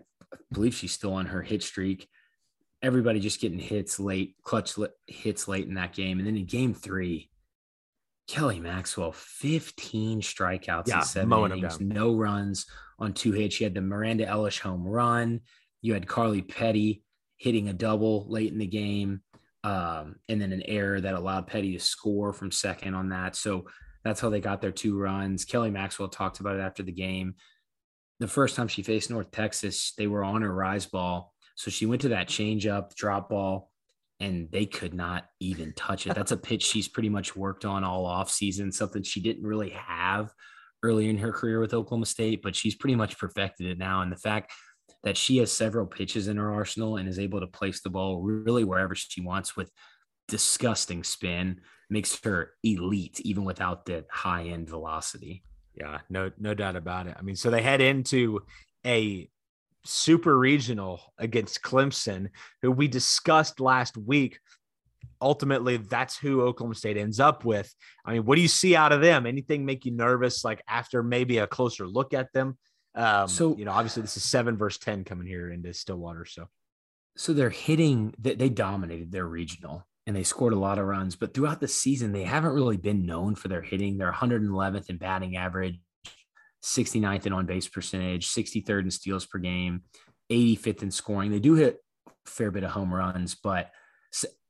believe she's still on her hit streak. Everybody just getting hits late, clutch li- hits late in that game. And then in game three, Kelly Maxwell, 15 strikeouts Yeah, in seven innings, no runs on two hits. You had the Miranda Elish home run. You had Carly Petty hitting a double late in the game um, and then an error that allowed Petty to score from second on that. So that's how they got their two runs. Kelly Maxwell talked about it after the game. The first time she faced North Texas, they were on her rise ball. So she went to that change up, drop ball, and they could not even touch it. That's a pitch she's pretty much worked on all off season, something she didn't really have early in her career with Oklahoma State, but she's pretty much perfected it now. And the fact that she has several pitches in her arsenal and is able to place the ball really wherever she wants with disgusting spin makes her elite even without the high end velocity. Yeah, no, no doubt about it. I mean, so they head into a super regional against Clemson, who we discussed last week. Ultimately, that's who Oklahoma State ends up with. I mean, what do you see out of them? Anything make you nervous? Like after maybe a closer look at them. Um, So- you know, obviously this is seven versus ten coming here into Stillwater. So So they're hitting they, they dominated their regional and they scored a lot of runs, but throughout the season, they haven't really been known for their hitting. They're 111th in batting average, 69th in on base percentage, 63rd in steals per game, 85th in scoring. They do hit a fair bit of home runs, but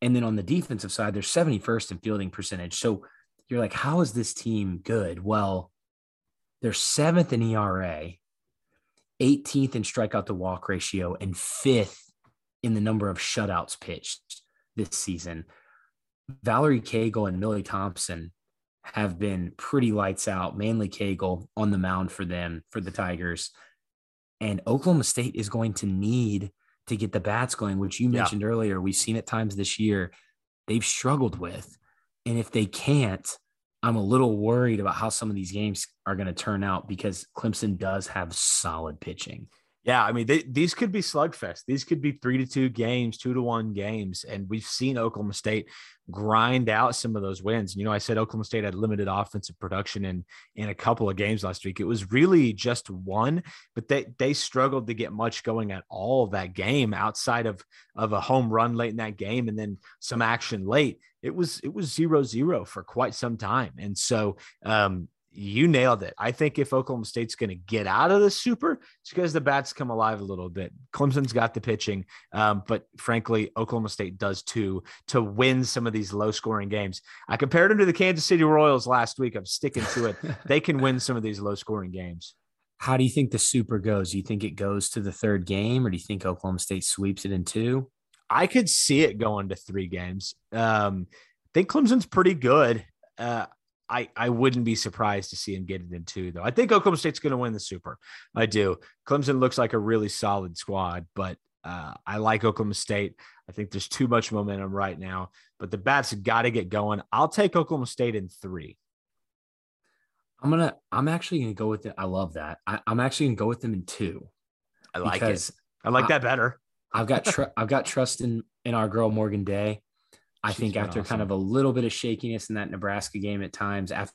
and then on the defensive side, they're 71st in fielding percentage. So you're like, how is this team good? Well, they're seventh in ERA, 18th in strikeout to walk ratio, and fifth in the number of shutouts pitched this season. Valerie Cagle and Millie Thompson have been pretty lights out, mainly Cagle on the mound for them, for the Tigers. And Oklahoma State is going to need to get the bats going, which you Yeah. mentioned earlier. We've seen at times this year they've struggled with. And if they can't, I'm a little worried about how some of these games are going to turn out because Clemson does have solid pitching. Yeah, I mean, they, these could be slugfest. These could be three to two games, two to one games, and we've seen Oklahoma State grind out some of those wins. You know, I said Oklahoma State had limited offensive production in in a couple of games last week. It was really just one, but they they struggled to get much going at all that game outside of of a home run late in that game and then some action late. It was it was zero zero for quite some time, and so um, you nailed it. I think if Oklahoma State's going to get out of the super, it's because the bats come alive a little bit. Clemson's got the pitching, um, but frankly, Oklahoma State does too to win some of these low scoring games. I compared them to the Kansas City Royals last week. I'm sticking to it. they can win some of these low scoring games. How do you think the super goes? Do you think it goes to the third game or do you think Oklahoma State sweeps it in two? I could see it going to three games. Um, I think Clemson's pretty good. Uh, I, I wouldn't be surprised to see him get it in two, though. I think Oklahoma State's going to win the Super. I do. Clemson looks like a really solid squad, but uh, I like Oklahoma State. I think there's too much momentum right now, but the bats got to get going. I'll take Oklahoma State in three. I'm gonna I'm actually gonna go with it. I love that. I, I'm actually gonna go with them in two I like it. I like I- that better. I've got tr- I've got trust in in our girl Morgan Day. I She's think after kind of a little bit of shakiness in that Nebraska game at times, after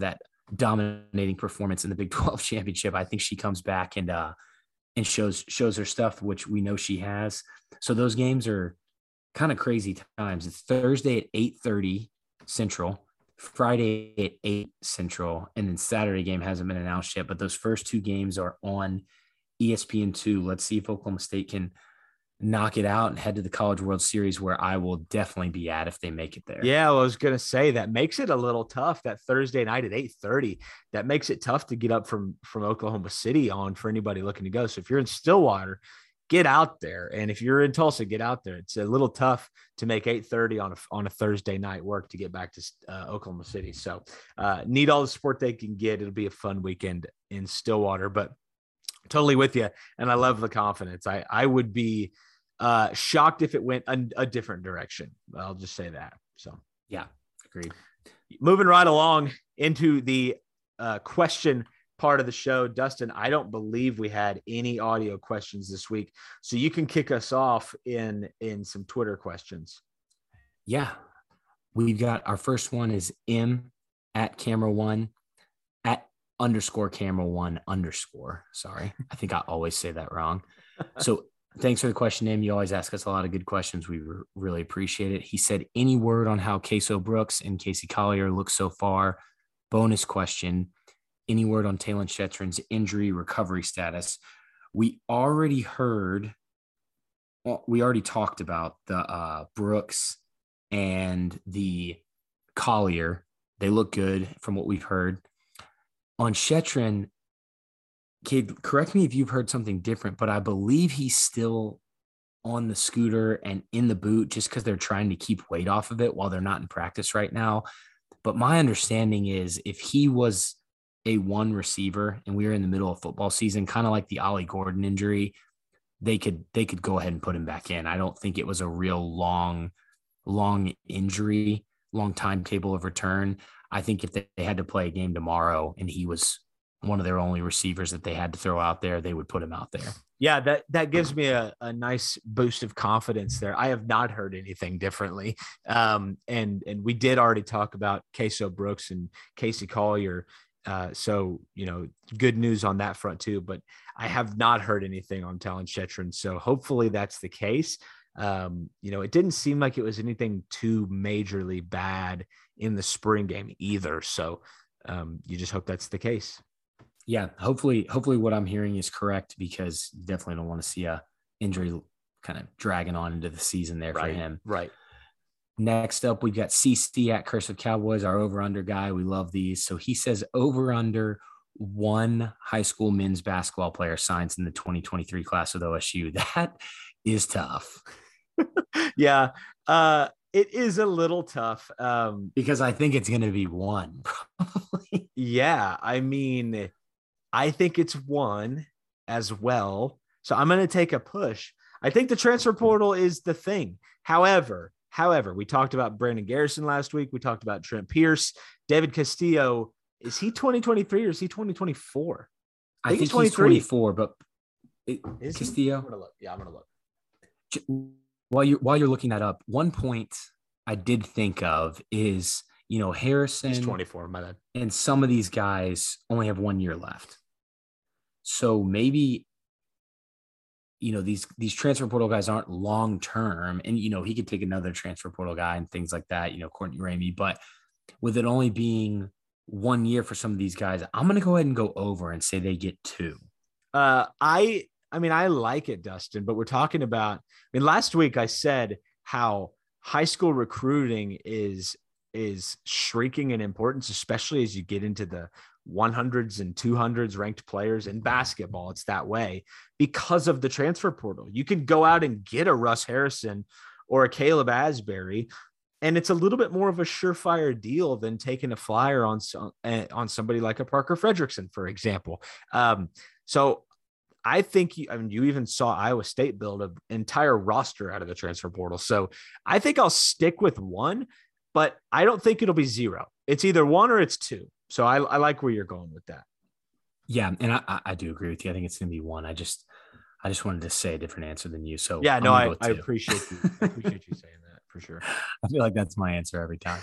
that dominating performance in the Big 12 championship. I think she comes back and uh and shows shows her stuff, which we know she has. So those games are kind of crazy times. It's Thursday at 8:30 Central, Friday at 8 Central, and then Saturday game hasn't been announced yet. But those first two games are on ESPN2. Let's see if Oklahoma State can knock it out and head to the College World Series, where I will definitely be at if they make it there. Yeah, I was gonna say that makes it a little tough. That Thursday night at eight thirty, that makes it tough to get up from from Oklahoma City on for anybody looking to go. So if you're in Stillwater, get out there, and if you're in Tulsa, get out there. It's a little tough to make eight thirty on a on a Thursday night work to get back to uh, Oklahoma City. So uh, need all the support they can get. It'll be a fun weekend in Stillwater, but totally with you, and I love the confidence. I I would be uh, shocked if it went a, a different direction. I'll just say that. So, yeah, agreed. Moving right along into the uh, question part of the show, Dustin. I don't believe we had any audio questions this week, so you can kick us off in in some Twitter questions. Yeah, we've got our first one is M at camera one at underscore camera one underscore. Sorry, I think I always say that wrong. So Thanks for the question, Name. You always ask us a lot of good questions. We re- really appreciate it. He said, Any word on how Queso Brooks and Casey Collier look so far? Bonus question Any word on Talyn Shettron's injury recovery status? We already heard, well, we already talked about the uh, Brooks and the Collier. They look good from what we've heard. On Shettron, Cade, correct me if you've heard something different, but I believe he's still on the scooter and in the boot just because they're trying to keep weight off of it while they're not in practice right now. But my understanding is if he was a one receiver and we were in the middle of football season, kind of like the Ollie Gordon injury, they could they could go ahead and put him back in. I don't think it was a real long, long injury, long timetable of return. I think if they, they had to play a game tomorrow and he was one of their only receivers that they had to throw out there, they would put him out there. Yeah, that that gives me a, a nice boost of confidence there. I have not heard anything differently. Um, and and we did already talk about Queso Brooks and Casey Collier. Uh, so you know, good news on that front too. But I have not heard anything on Talyn Shettron. So hopefully that's the case. Um, you know, it didn't seem like it was anything too majorly bad in the spring game either. So um, you just hope that's the case yeah, hopefully, hopefully what I'm hearing is correct because definitely don't want to see a injury kind of dragging on into the season there right, for him. Right. Next up, we've got CC at Cursive Cowboys, our over under guy. We love these. So he says over under one high school men's basketball player signs in the 2023 class of OSU. That is tough. yeah. Uh, it is a little tough. Um, because I think it's going to be one. Probably. Yeah. I mean, I think it's one as well. So I'm going to take a push. I think the transfer portal is the thing. However, however, we talked about Brandon Garrison last week. We talked about Trent Pierce, David Castillo. Is he 2023 or is he 2024? I, I think, think he's 24, but it, is Castillo. I'm gonna look. Yeah, I'm gonna look. While you're while you're looking that up, one point I did think of is you know Harrison. He's 24. My bad. And some of these guys only have one year left. So maybe you know these these transfer portal guys aren't long term, and you know he could take another transfer portal guy and things like that. You know Courtney Ramey, but with it only being one year for some of these guys, I'm going to go ahead and go over and say they get two. Uh, I I mean I like it, Dustin, but we're talking about. I mean, last week I said how high school recruiting is is shrinking in importance, especially as you get into the 100s and 200s ranked players in basketball. It's that way because of the transfer portal. You can go out and get a Russ Harrison or a Caleb Asbury, and it's a little bit more of a surefire deal than taking a flyer on eh, on somebody like a Parker Friedrichsen, for example. Um, so I think you, I mean, you even saw Iowa State build an entire roster out of the transfer portal. So I think I'll stick with one, but I don't think it'll be zero. It's either one or it's two. So I, I like where you're going with that. Yeah, and I, I do agree with you. I think it's gonna be one. I just I just wanted to say a different answer than you. So yeah, no, I, I appreciate you. I appreciate you saying that for sure. I feel like that's my answer every time.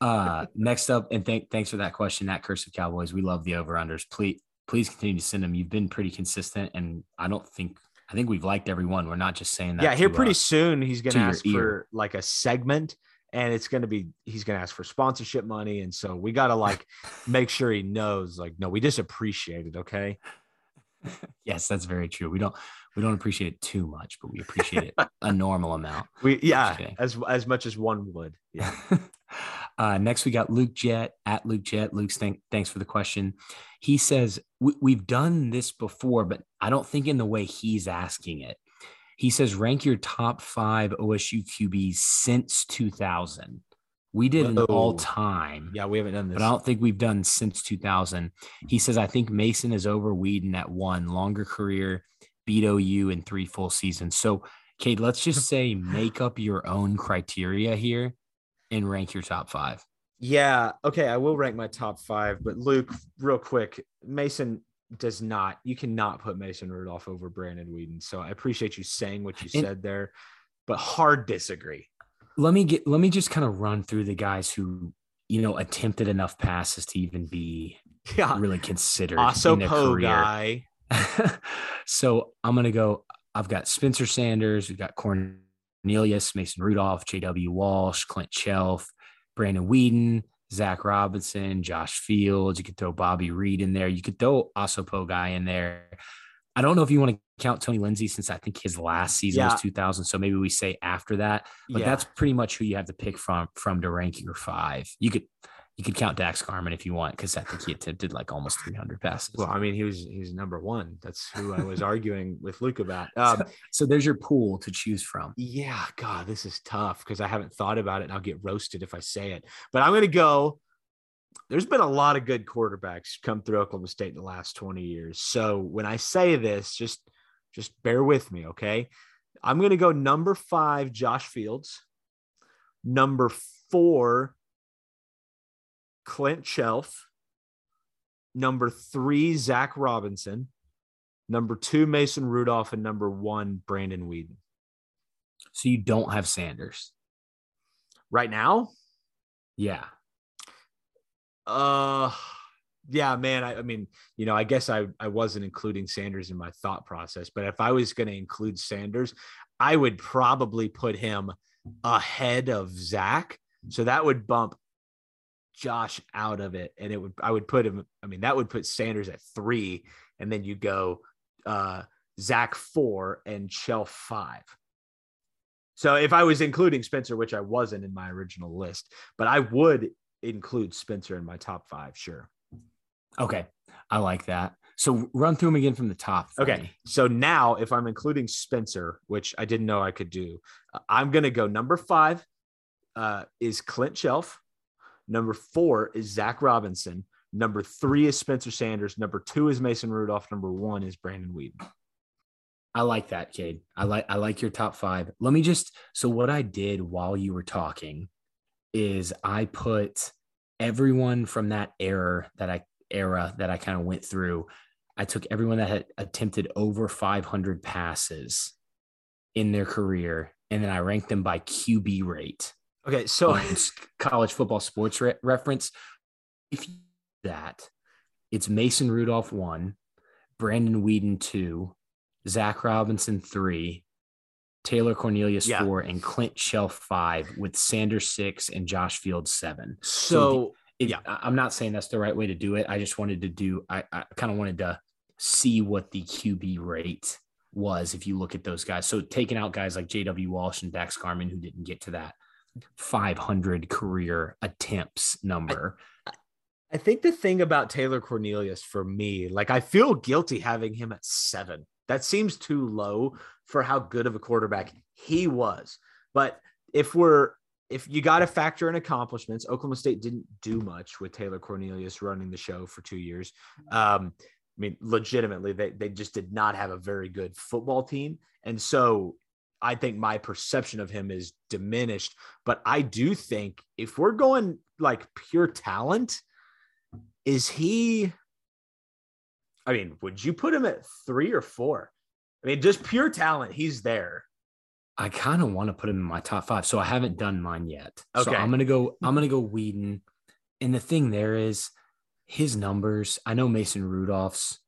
Uh, next up, and thank thanks for that question, That Cursive Cowboys. We love the over unders. Please please continue to send them. You've been pretty consistent, and I don't think I think we've liked everyone. We're not just saying that. yeah, here to, pretty uh, soon he's gonna ask ear. for like a segment, and it's gonna be he's gonna ask for sponsorship money, and so we gotta like make sure he knows like no, we just appreciate it. Okay. yes, that's very true. We don't we don't appreciate it too much, but we appreciate it a normal amount. We yeah, as as much as one would. Yeah. uh, next, we got Luke Jet at Luke Jet. Luke's thank, thanks for the question. He says we, we've done this before, but I don't think in the way he's asking it. He says rank your top five OSU QBs since 2000. We did an all time. Yeah, we haven't done this. But I don't think we've done since 2000. He says, I think Mason is over Weeden at one longer career, beat OU in three full seasons. So, Cade, let's just say make up your own criteria here and rank your top five. Yeah. Okay. I will rank my top five, but Luke, real quick, Mason does not, you cannot put Mason Rudolph over Brandon Weeden. So I appreciate you saying what you And- said there, but hard disagree. Let me get let me just kind of run through the guys who, you know, attempted enough passes to even be Yeah. really considered Also, in their Poe career. guy. so I'm gonna go. I've got Spencer Sanders, we've got Cornelius, Mason Rudolph, J.W. Walsh, Clint Chelf, Brandon Weeden, Zac Robinson, Josh Fields. You could throw Bobby Reid in there. You could throw Asopo guy in there. I don't know if you want to count Tony Lindsay since I think his last season Yeah. was 2000. So maybe we say after that. But Yeah. that's pretty much who you have to pick from from to rank your five. You could you could count Dax Carmen if you want because I think he attempted like almost 300 passes. Well, I mean, he was he's number one. That's who I was arguing with Luke about. Um, so there's your pool to choose from. yeah, God, this is tough because I haven't thought about it, and I'll get roasted if I say it. But I'm gonna go. There's been a lot of good quarterbacks come through Oklahoma State in the last 20 years. So when I say this, just just bear with me, okay? I'm gonna go number five, Josh Fields. Number four, Clint Chelf. Number three, Zac Robinson. Number two, Mason Rudolph, and number one, Brandon Weeden. So you don't have Sanders. Right now, Yeah. uh, yeah, man. I, I mean, you know, I guess I I wasn't including Sanders in my thought process, but if I was going to include Sanders, I would probably put him ahead of Zac. So that would bump Josh out of it, and it would I would put him. I mean, that would put Sanders at three, and then you go uh, Zac four and Chelf five. So if I was including Spencer, which I wasn't in my original list, but I would include Spencer in my top five, sure. Okay. I like that. So run through them again from the top. Okay. me. So now, if I'm including Spencer, which I didn't know I could do, uh, I'm going to go number five uh, is Clint Chelf. Number four is Zac Robinson. Number three is Spencer Sanders. Number two is Mason Rudolph. Number one is Brandon Weeden. I like that, Cade. I like I like your top five. Let me just so what I did while you were talking is I put everyone from that era that I era that I kind of went through. I took everyone that had attempted over 500 passes in their career, and then I ranked them by QB rate. Okay. So, college football sports re- reference. If you do that, it's Mason Rudolph one, Brandon Weeden two, Zac Robinson three, Taylor Cornelius Yeah. four, and Clint Chelf five, with Sanders six and Josh Fields seven. so It- Yeah. I'm not saying that's the right way to do it. I just wanted to do. I, I kind of wanted to see what the QB rate was if you look at those guys. So taking out guys like J.W. Walsh and Dax Carmen who didn't get to that 500 career attempts number. I think the thing about Taylor Cornelius for me, like I feel guilty having him at seven. That seems too low for how good of a quarterback he was. But if we're if you got to factor in accomplishments, Oklahoma State didn't do much with Taylor Cornelius running the show for two years. Um, I mean, legitimately, they they just did not have a very good football team, and so I think my perception of him is diminished. But I do think if we're going like pure talent, is he? I mean, would you put him at three or four? I mean, just pure talent, he's there. I kind of want to put him in my top five. So I haven't done mine yet. So Okay. I'm gonna go, I'm gonna go Weeden. And the thing there is his numbers. I know Mason Rudolph's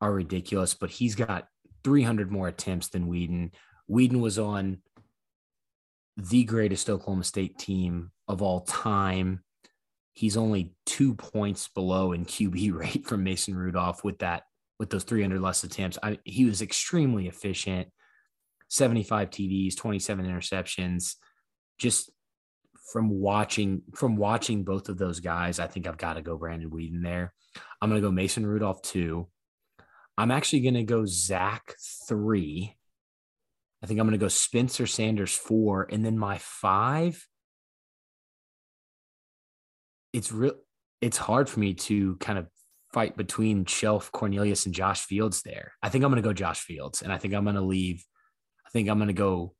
are ridiculous, but he's got 300 more attempts than Weeden. Weeden was on the greatest Oklahoma State team of all time. He's only two points below in QB rate from Mason Rudolph with that with those 300 less attempts. I, he was extremely efficient. 75 TDs, 27 interceptions. Just from watching from watching both of those guys, I think I've got to go Brandon Weeden there. I'm going to go Mason Rudolph two. I'm actually going to go Zac three. I think I'm going to go Spencer Sanders four, and then my five. It's real. It's hard for me to kind of fight between Chelf Cornelius and Josh Fields there. I think I'm going to go Josh Fields, and I think I'm going to leave. I think I'm going to go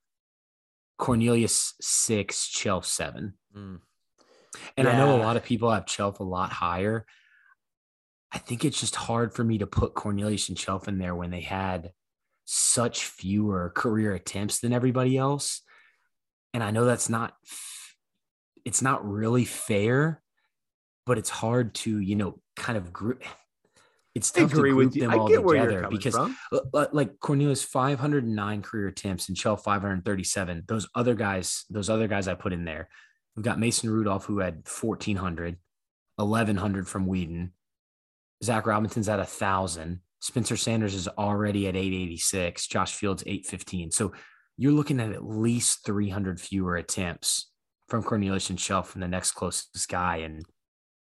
Cornelius six, Chelf seven. Mm. And I know a lot of people have Chelf a lot higher. I think it's just hard for me to put Cornelius and Chelf in there when they had such fewer career attempts than everybody else. And I know that's not it's not really fair, but it's hard to, you know, kind of group it's tough to agree group with them all get where you're together because from. L- l- like Cornelius 509 career attempts and Chelf 537. Those other guys, those other guys I put in there. We've got Mason Rudolph who had 1400, 1100 from Weeden. Zac Robinson's at a thousand. Spencer Sanders is already at 886. Josh Fields 815. So you're looking at at least 300 fewer attempts from Cornelius and Chelf from the next closest guy, and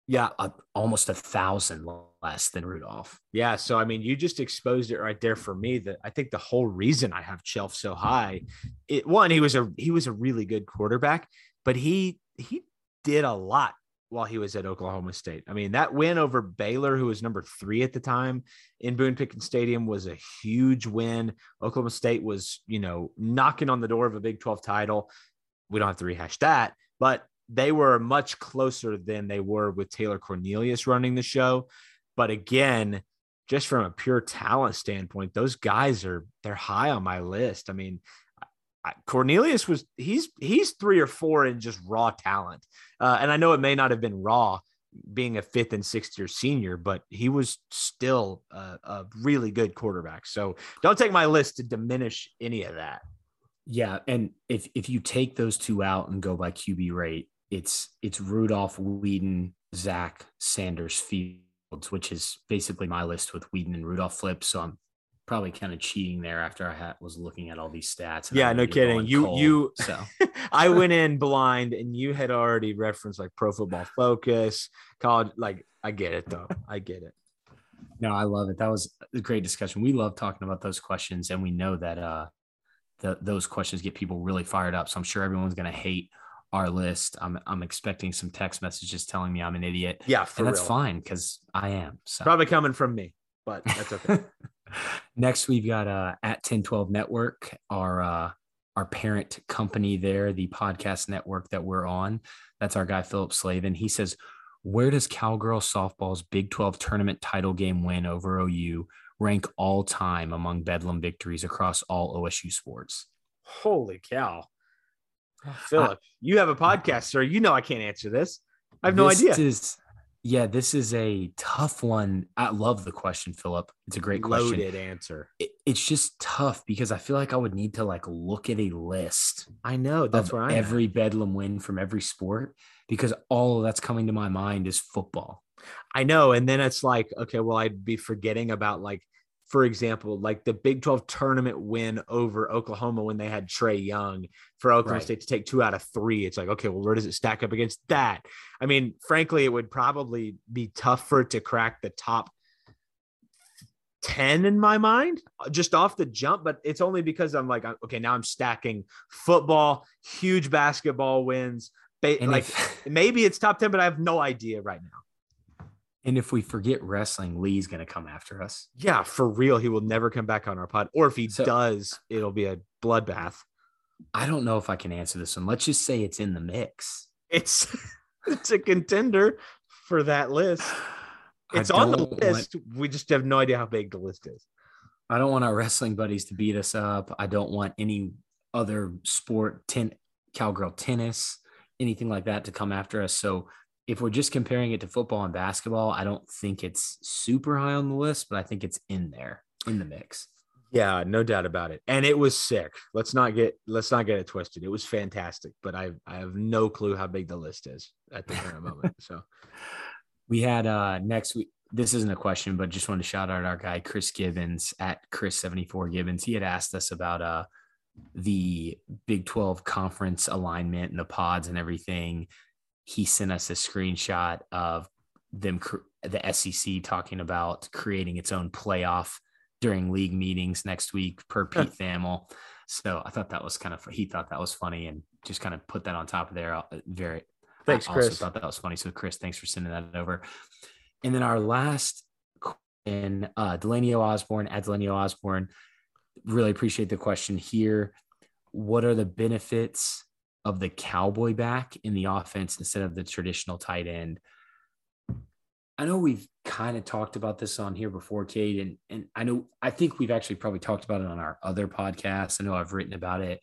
Yeah, a, almost a thousand less than Rudolph. Yeah, so I mean, you just exposed it right there for me. That I think the whole reason I have Chelf so high, it one he was a he was a really good quarterback, but he he did a lot while he was at Oklahoma State. I mean, that win over Baylor, who was number three at the time in Boone Pickens Stadium, was a huge win. Oklahoma State was, you know, knocking on the door of a Big 12 title. We don't have to rehash that, but they were much closer than they were with Taylor Cornelius running the show. But again, just from a pure talent standpoint, those guys are they're high on my list. I mean, Cornelius was he's he's three or four in just raw talent, uh, and I know it may not have been raw being a fifth and sixth year senior, but he was still a, a really good quarterback. So don't take my list to diminish any of that. Yeah, and if if you take those two out and go by QB rate, it's it's Rudolph, Weeden, Zac, Sanders, Fields, which is basically my list with Weeden and Rudolph flipped. So I'm probably kind of cheating there after I had, was looking at all these stats. Yeah, no kidding. You- cold, you- so I went in blind, and you had already referenced like Pro Football Focus, college. Like I get it though. I get it. no, I love it. That was a great discussion. We love talking about those questions, and we know that uh, the, those questions get people really fired up. So I'm sure everyone's going to hate our list. I'm I'm expecting some text messages telling me I'm an idiot. Yeah, for and that's real. fine because I am. So Probably coming from me, but that's okay. Next, we've got uh, at 1012 Network, our uh, our parent company there, the podcast network that we're on. That's our guy Philip Slavin. He says, "Where does Cowgirl softball's Big 12 tournament title game win over OU rank all time among Bedlam victories across all OSU sports?" Holy cow. Philip, you have a podcast, sir. You know I can't answer this. I have no This idea. Is, yeah, this is a tough one. I love the question, Philip. It's a great question. Loaded answer. It- it's just tough because I feel like I would need to like look at a list I know. That's where I'm every bedlam win from every sport because all that's coming to my mind is football. I know. And then it's like, okay, well, I'd be forgetting about like, for example, like the Big 12 tournament win over Oklahoma when they had Trae Young for Oklahoma Right. State to take two out of three. It's like, okay, well, where does it stack up against that? I mean, frankly, it would probably be tough for it to crack the top 10 in my mind uh, just off the jump, but it's only because I'm like, okay, now I'm stacking football, huge basketball wins. Ba- like if, maybe it's top 10, but I have no idea right now. And if we forget wrestling, Lee's going to come after us. Yeah, for real. He will never come back on our pod. Or if he So- does, it'll be a bloodbath. I don't know if I can answer this one. Let's just say it's in the mix. It's it's a contender for that list. It's on the don't want- list. We just have no idea how big the list is. I don't want our wrestling buddies to beat us up. I don't want any other sport, ten, cowgirl tennis, anything like that to come after us. So if we're just comparing it to football and basketball, I don't think it's super high on the list, but I think it's in there in the mix. Yeah, no doubt about it. And it was sick. Let's not get let's not get it twisted. It was fantastic, but I I have no clue how big the list is at the current moment. So we had uh next week. This isn't a question, but just wanted to shout out our guy Chris Gibbons at Chris74 Gibbons. He had asked us about uh the Big 12 conference alignment and the pods and everything. He sent us a screenshot of them the SEC talking about creating its own playoff during league meetings next week per Pete Thamel. So I thought that was kind of he thought that was funny and just kind of put that on top of there. Uh, very thanks, I Chris. Also thought that was funny. So Chris, thanks for sending that over. And then our last in uh, Delaney Osborne at Delaney Osborne. Really appreciate the question here. What are the benefits of the cowboy back in the offense instead of the traditional tight end? I know we've kind of talked about this on here before, Cade, and and I know I think we've actually probably talked about it on our other podcasts. I know I've written about it.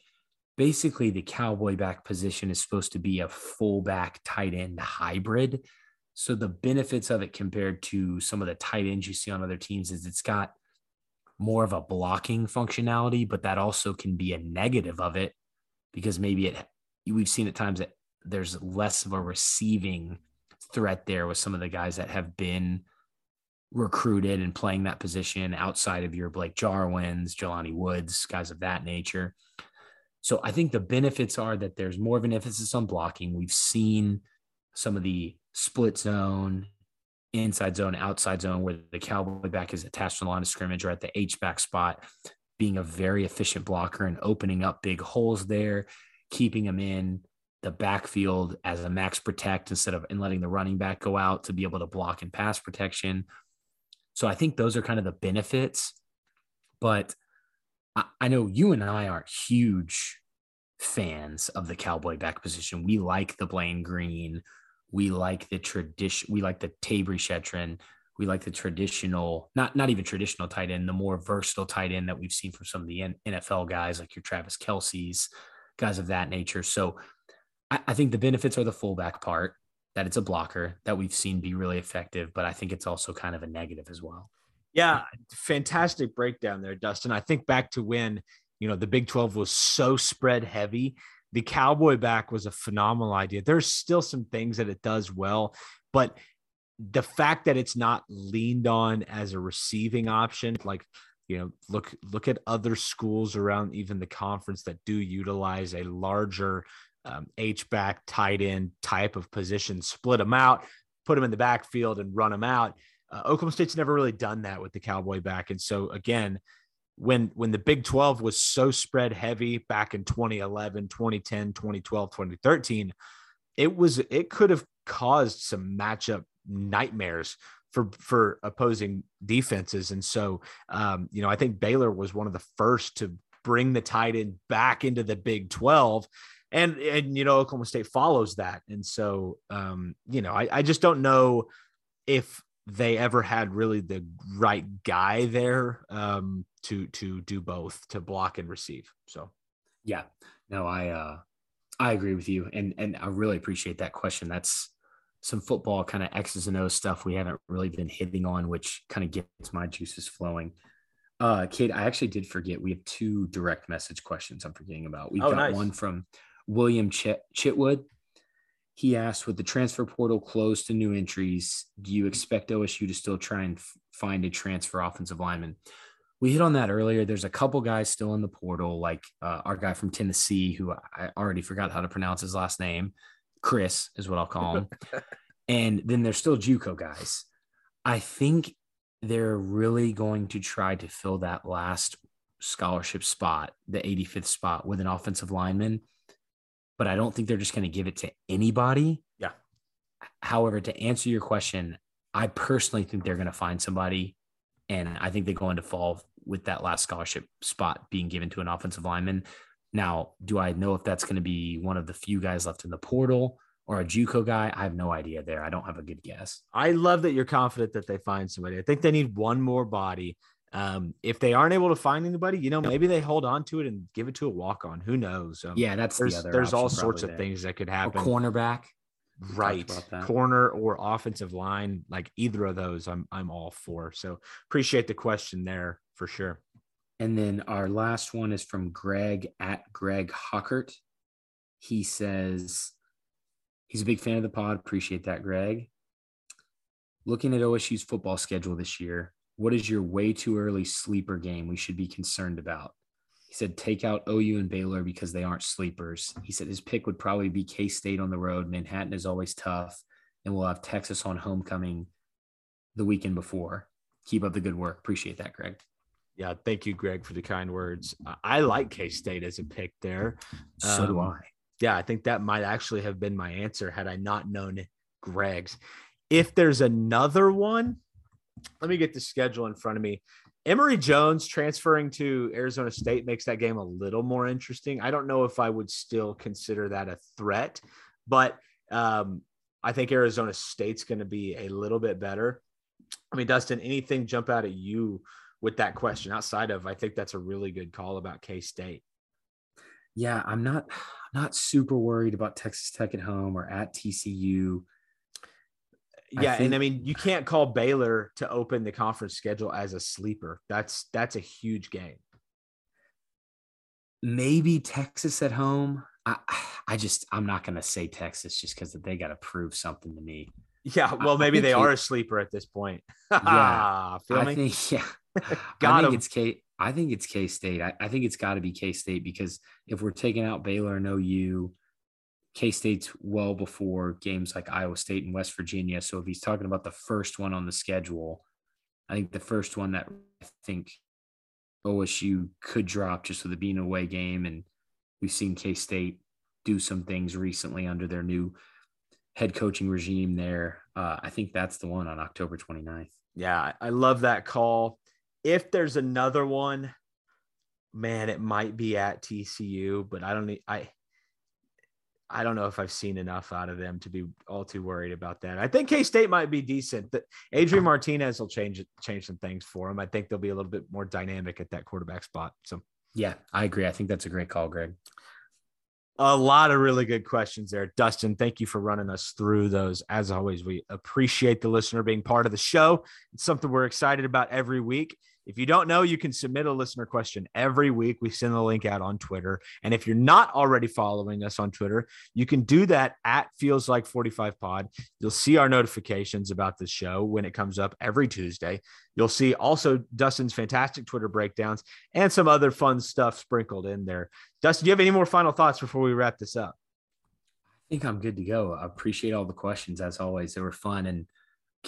Basically, the cowboy back position is supposed to be a fullback tight end hybrid. So the benefits of it compared to some of the tight ends you see on other teams is it's got more of a blocking functionality, but that also can be a negative of it because maybe it we've seen at times that there's less of a receiving threat there with some of the guys that have been recruited and playing that position outside of your Blake Jarwins, Jelani Woods, guys of that nature. So I think the benefits are that there's more of an emphasis on blocking. We've seen some of the split zone, inside zone, outside zone, where the cowboy back is attached to the line of scrimmage or at the H back spot, being a very efficient blocker and opening up big holes there, keeping them in, the backfield as a max protect instead of and letting the running back go out to be able to block and pass protection. So I think those are kind of the benefits. But I, I know you and I aren't huge fans of the cowboy back position. We like the Blaine Green. We like the tradition. We like the Talyn Shettron. We like the traditional, not not even traditional tight end, the more versatile tight end that we've seen from some of the NFL guys, like your Travis Kelce's, guys of that nature. So I, I think the benefits are the fullback part that it's a blocker that we've seen be really effective, but I think it's also kind of a negative as well. Yeah, fantastic breakdown there, Dustin. I think back to when, you know, the Big 12 was so spread heavy. The cowboy back was a phenomenal idea. There's still some things that it does well, but the fact that it's not leaned on as a receiving option, like you know, look look at other schools around even the conference that do utilize a larger um, H back tight end type of position, split them out, put them in the backfield and run them out. Uh, Oklahoma State's never really done that with the cowboy back. And so again, when when the Big 12 was so spread heavy back in 2011, 2010, 2012, 2013, it was it could have caused some matchup nightmares for for opposing defenses. And so um, you know, I think Baylor was one of the first to bring the tight end back into the Big 12 and and you know Oklahoma State follows that, and so um, you know I, I just don't know if they ever had really the right guy there um, to to do both to block and receive. So yeah, no, I uh, I agree with you, and and I really appreciate that question. That's some football kind of X's and O's stuff we haven't really been hitting on, which kind of gets my juices flowing. Uh, Cade, I actually did forget we have two direct message questions I'm forgetting about. We've oh, got nice. one from William Chit- Chitwood. He asked, with the transfer portal closed to new entries, do you expect OSU to still try and f- find a transfer offensive lineman? We hit on that earlier. There's a couple guys still in the portal, like uh, our guy from Tennessee, who I already forgot how to pronounce his last name. Chris is what I'll call him. and then there's still JUCO guys. I think they're really going to try to fill that last scholarship spot, the 85th spot, with an offensive lineman but I don't think they're just going to give it to anybody. Yeah. However, to answer your question, I personally think they're going to find somebody, and I think they're going to fall with that last scholarship spot being given to an offensive lineman. Now, do I know if that's going to be one of the few guys left in the portal or a JUCO guy? I have no idea there. I don't have a good guess. I love that you're confident that they find somebody. I think they need one more body. Um, if they aren't able to find anybody, you know, maybe they hold on to it and give it to a walk on. Who knows? Um, Yeah, that's there's the other. there's all sorts of there. things that could A happen. cornerback. right corner or offensive line like either of those i'm i'm all for so appreciate the question there for sure And then our last one is from Greg at Greg Hockert. He says he's a big fan of the pod. Appreciate that, Greg. Looking at OSU's football schedule this year, what is your way too early sleeper game we should be concerned about? He said take out OU and Baylor because they aren't sleepers. He said his pick would probably be K State on the road. Manhattan is always tough, and we'll have Texas on homecoming the weekend before. Keep up the good work. Appreciate that, Greg. Yeah thank you greg for the kind words. I like k-state as a pick there. So do Um, I. yeah i think that might actually have been my answer had i not known greg's. If there's another one let me get the schedule in front of me. Emory jones transferring to arizona state makes that game a little more interesting. I don't know if i would still consider that a threat but um, i think arizona state's going to be a little bit better. I mean dustin anything jump out at you with that question outside of i think that's a really good call about k-state Yeah, I'm not not super worried about Texas Tech at home or at TCU. I Yeah, and I mean you can't call Baylor to open the conference schedule as a sleeper. That's that's a huge game. Maybe Texas at home. I I just I'm not gonna say Texas just because they got to prove something to me. Yeah, well maybe they are a sleeper at this point. Yeah, feel I me? think yeah. I think 'em. it's K. I think it's K State. I, I think it's got to be K State because if we're taking out Baylor and OU, K State's well before games like Iowa State and West Virginia. So if he's talking about the first one on the schedule, I think the first one that I think OSU could drop just with it being an away game, and we've seen K State do some things recently under their new head coaching regime there. Uh, I think that's the one on October 29th. Yeah, I love that call. If there's another one, man, it might be at TCU, but I don't I I don't know if I've seen enough out of them to be all too worried about that. I think K State might be decent. Adrian Martinez will change change some things for him. I think they'll be a little bit more dynamic at that quarterback spot. So Yeah, I agree. I think that's a great call, Greg. a lot of really good questions there. Dustin, thank you for running us through those. As always, we appreciate the listener being part of the show. It's something we're excited about every week. If you don't know, you can submit a listener question every week. We send the link out on Twitter. And if you're not already following us on Twitter, you can do that at Feels Like 45 Pod. You'll see our notifications about the show when it comes up every Tuesday. You'll see also Dustin's fantastic Twitter breakdowns and some other fun stuff sprinkled in there. Dustin, do you have any more final thoughts before we wrap this up? I think I'm good to go. I appreciate all the questions as always. They were fun, and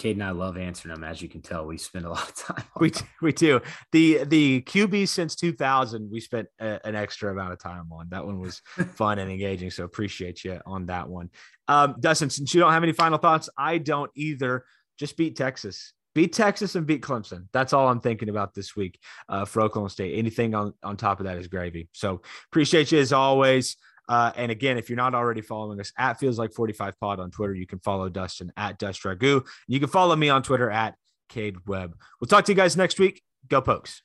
Cade and I love answering them. As you can tell, we spend a lot of time. on We them. we do the the QB since 2000. We spent a, an extra amount of time on that one was fun and engaging. So appreciate you on that one, um, Dustin. Since you don't have any final thoughts, I don't either. Just beat Texas, beat Texas, and beat Clemson. That's all I'm thinking about this week uh, for Oklahoma State. Anything on on top of that is gravy. So appreciate you as always. Uh, and again, if you're not already following us at Feels Like 45 Pod on Twitter, you can follow Dustin at Dust Ragu. You can follow me on Twitter at Cade Webb. We'll talk to you guys next week. Go Pokes.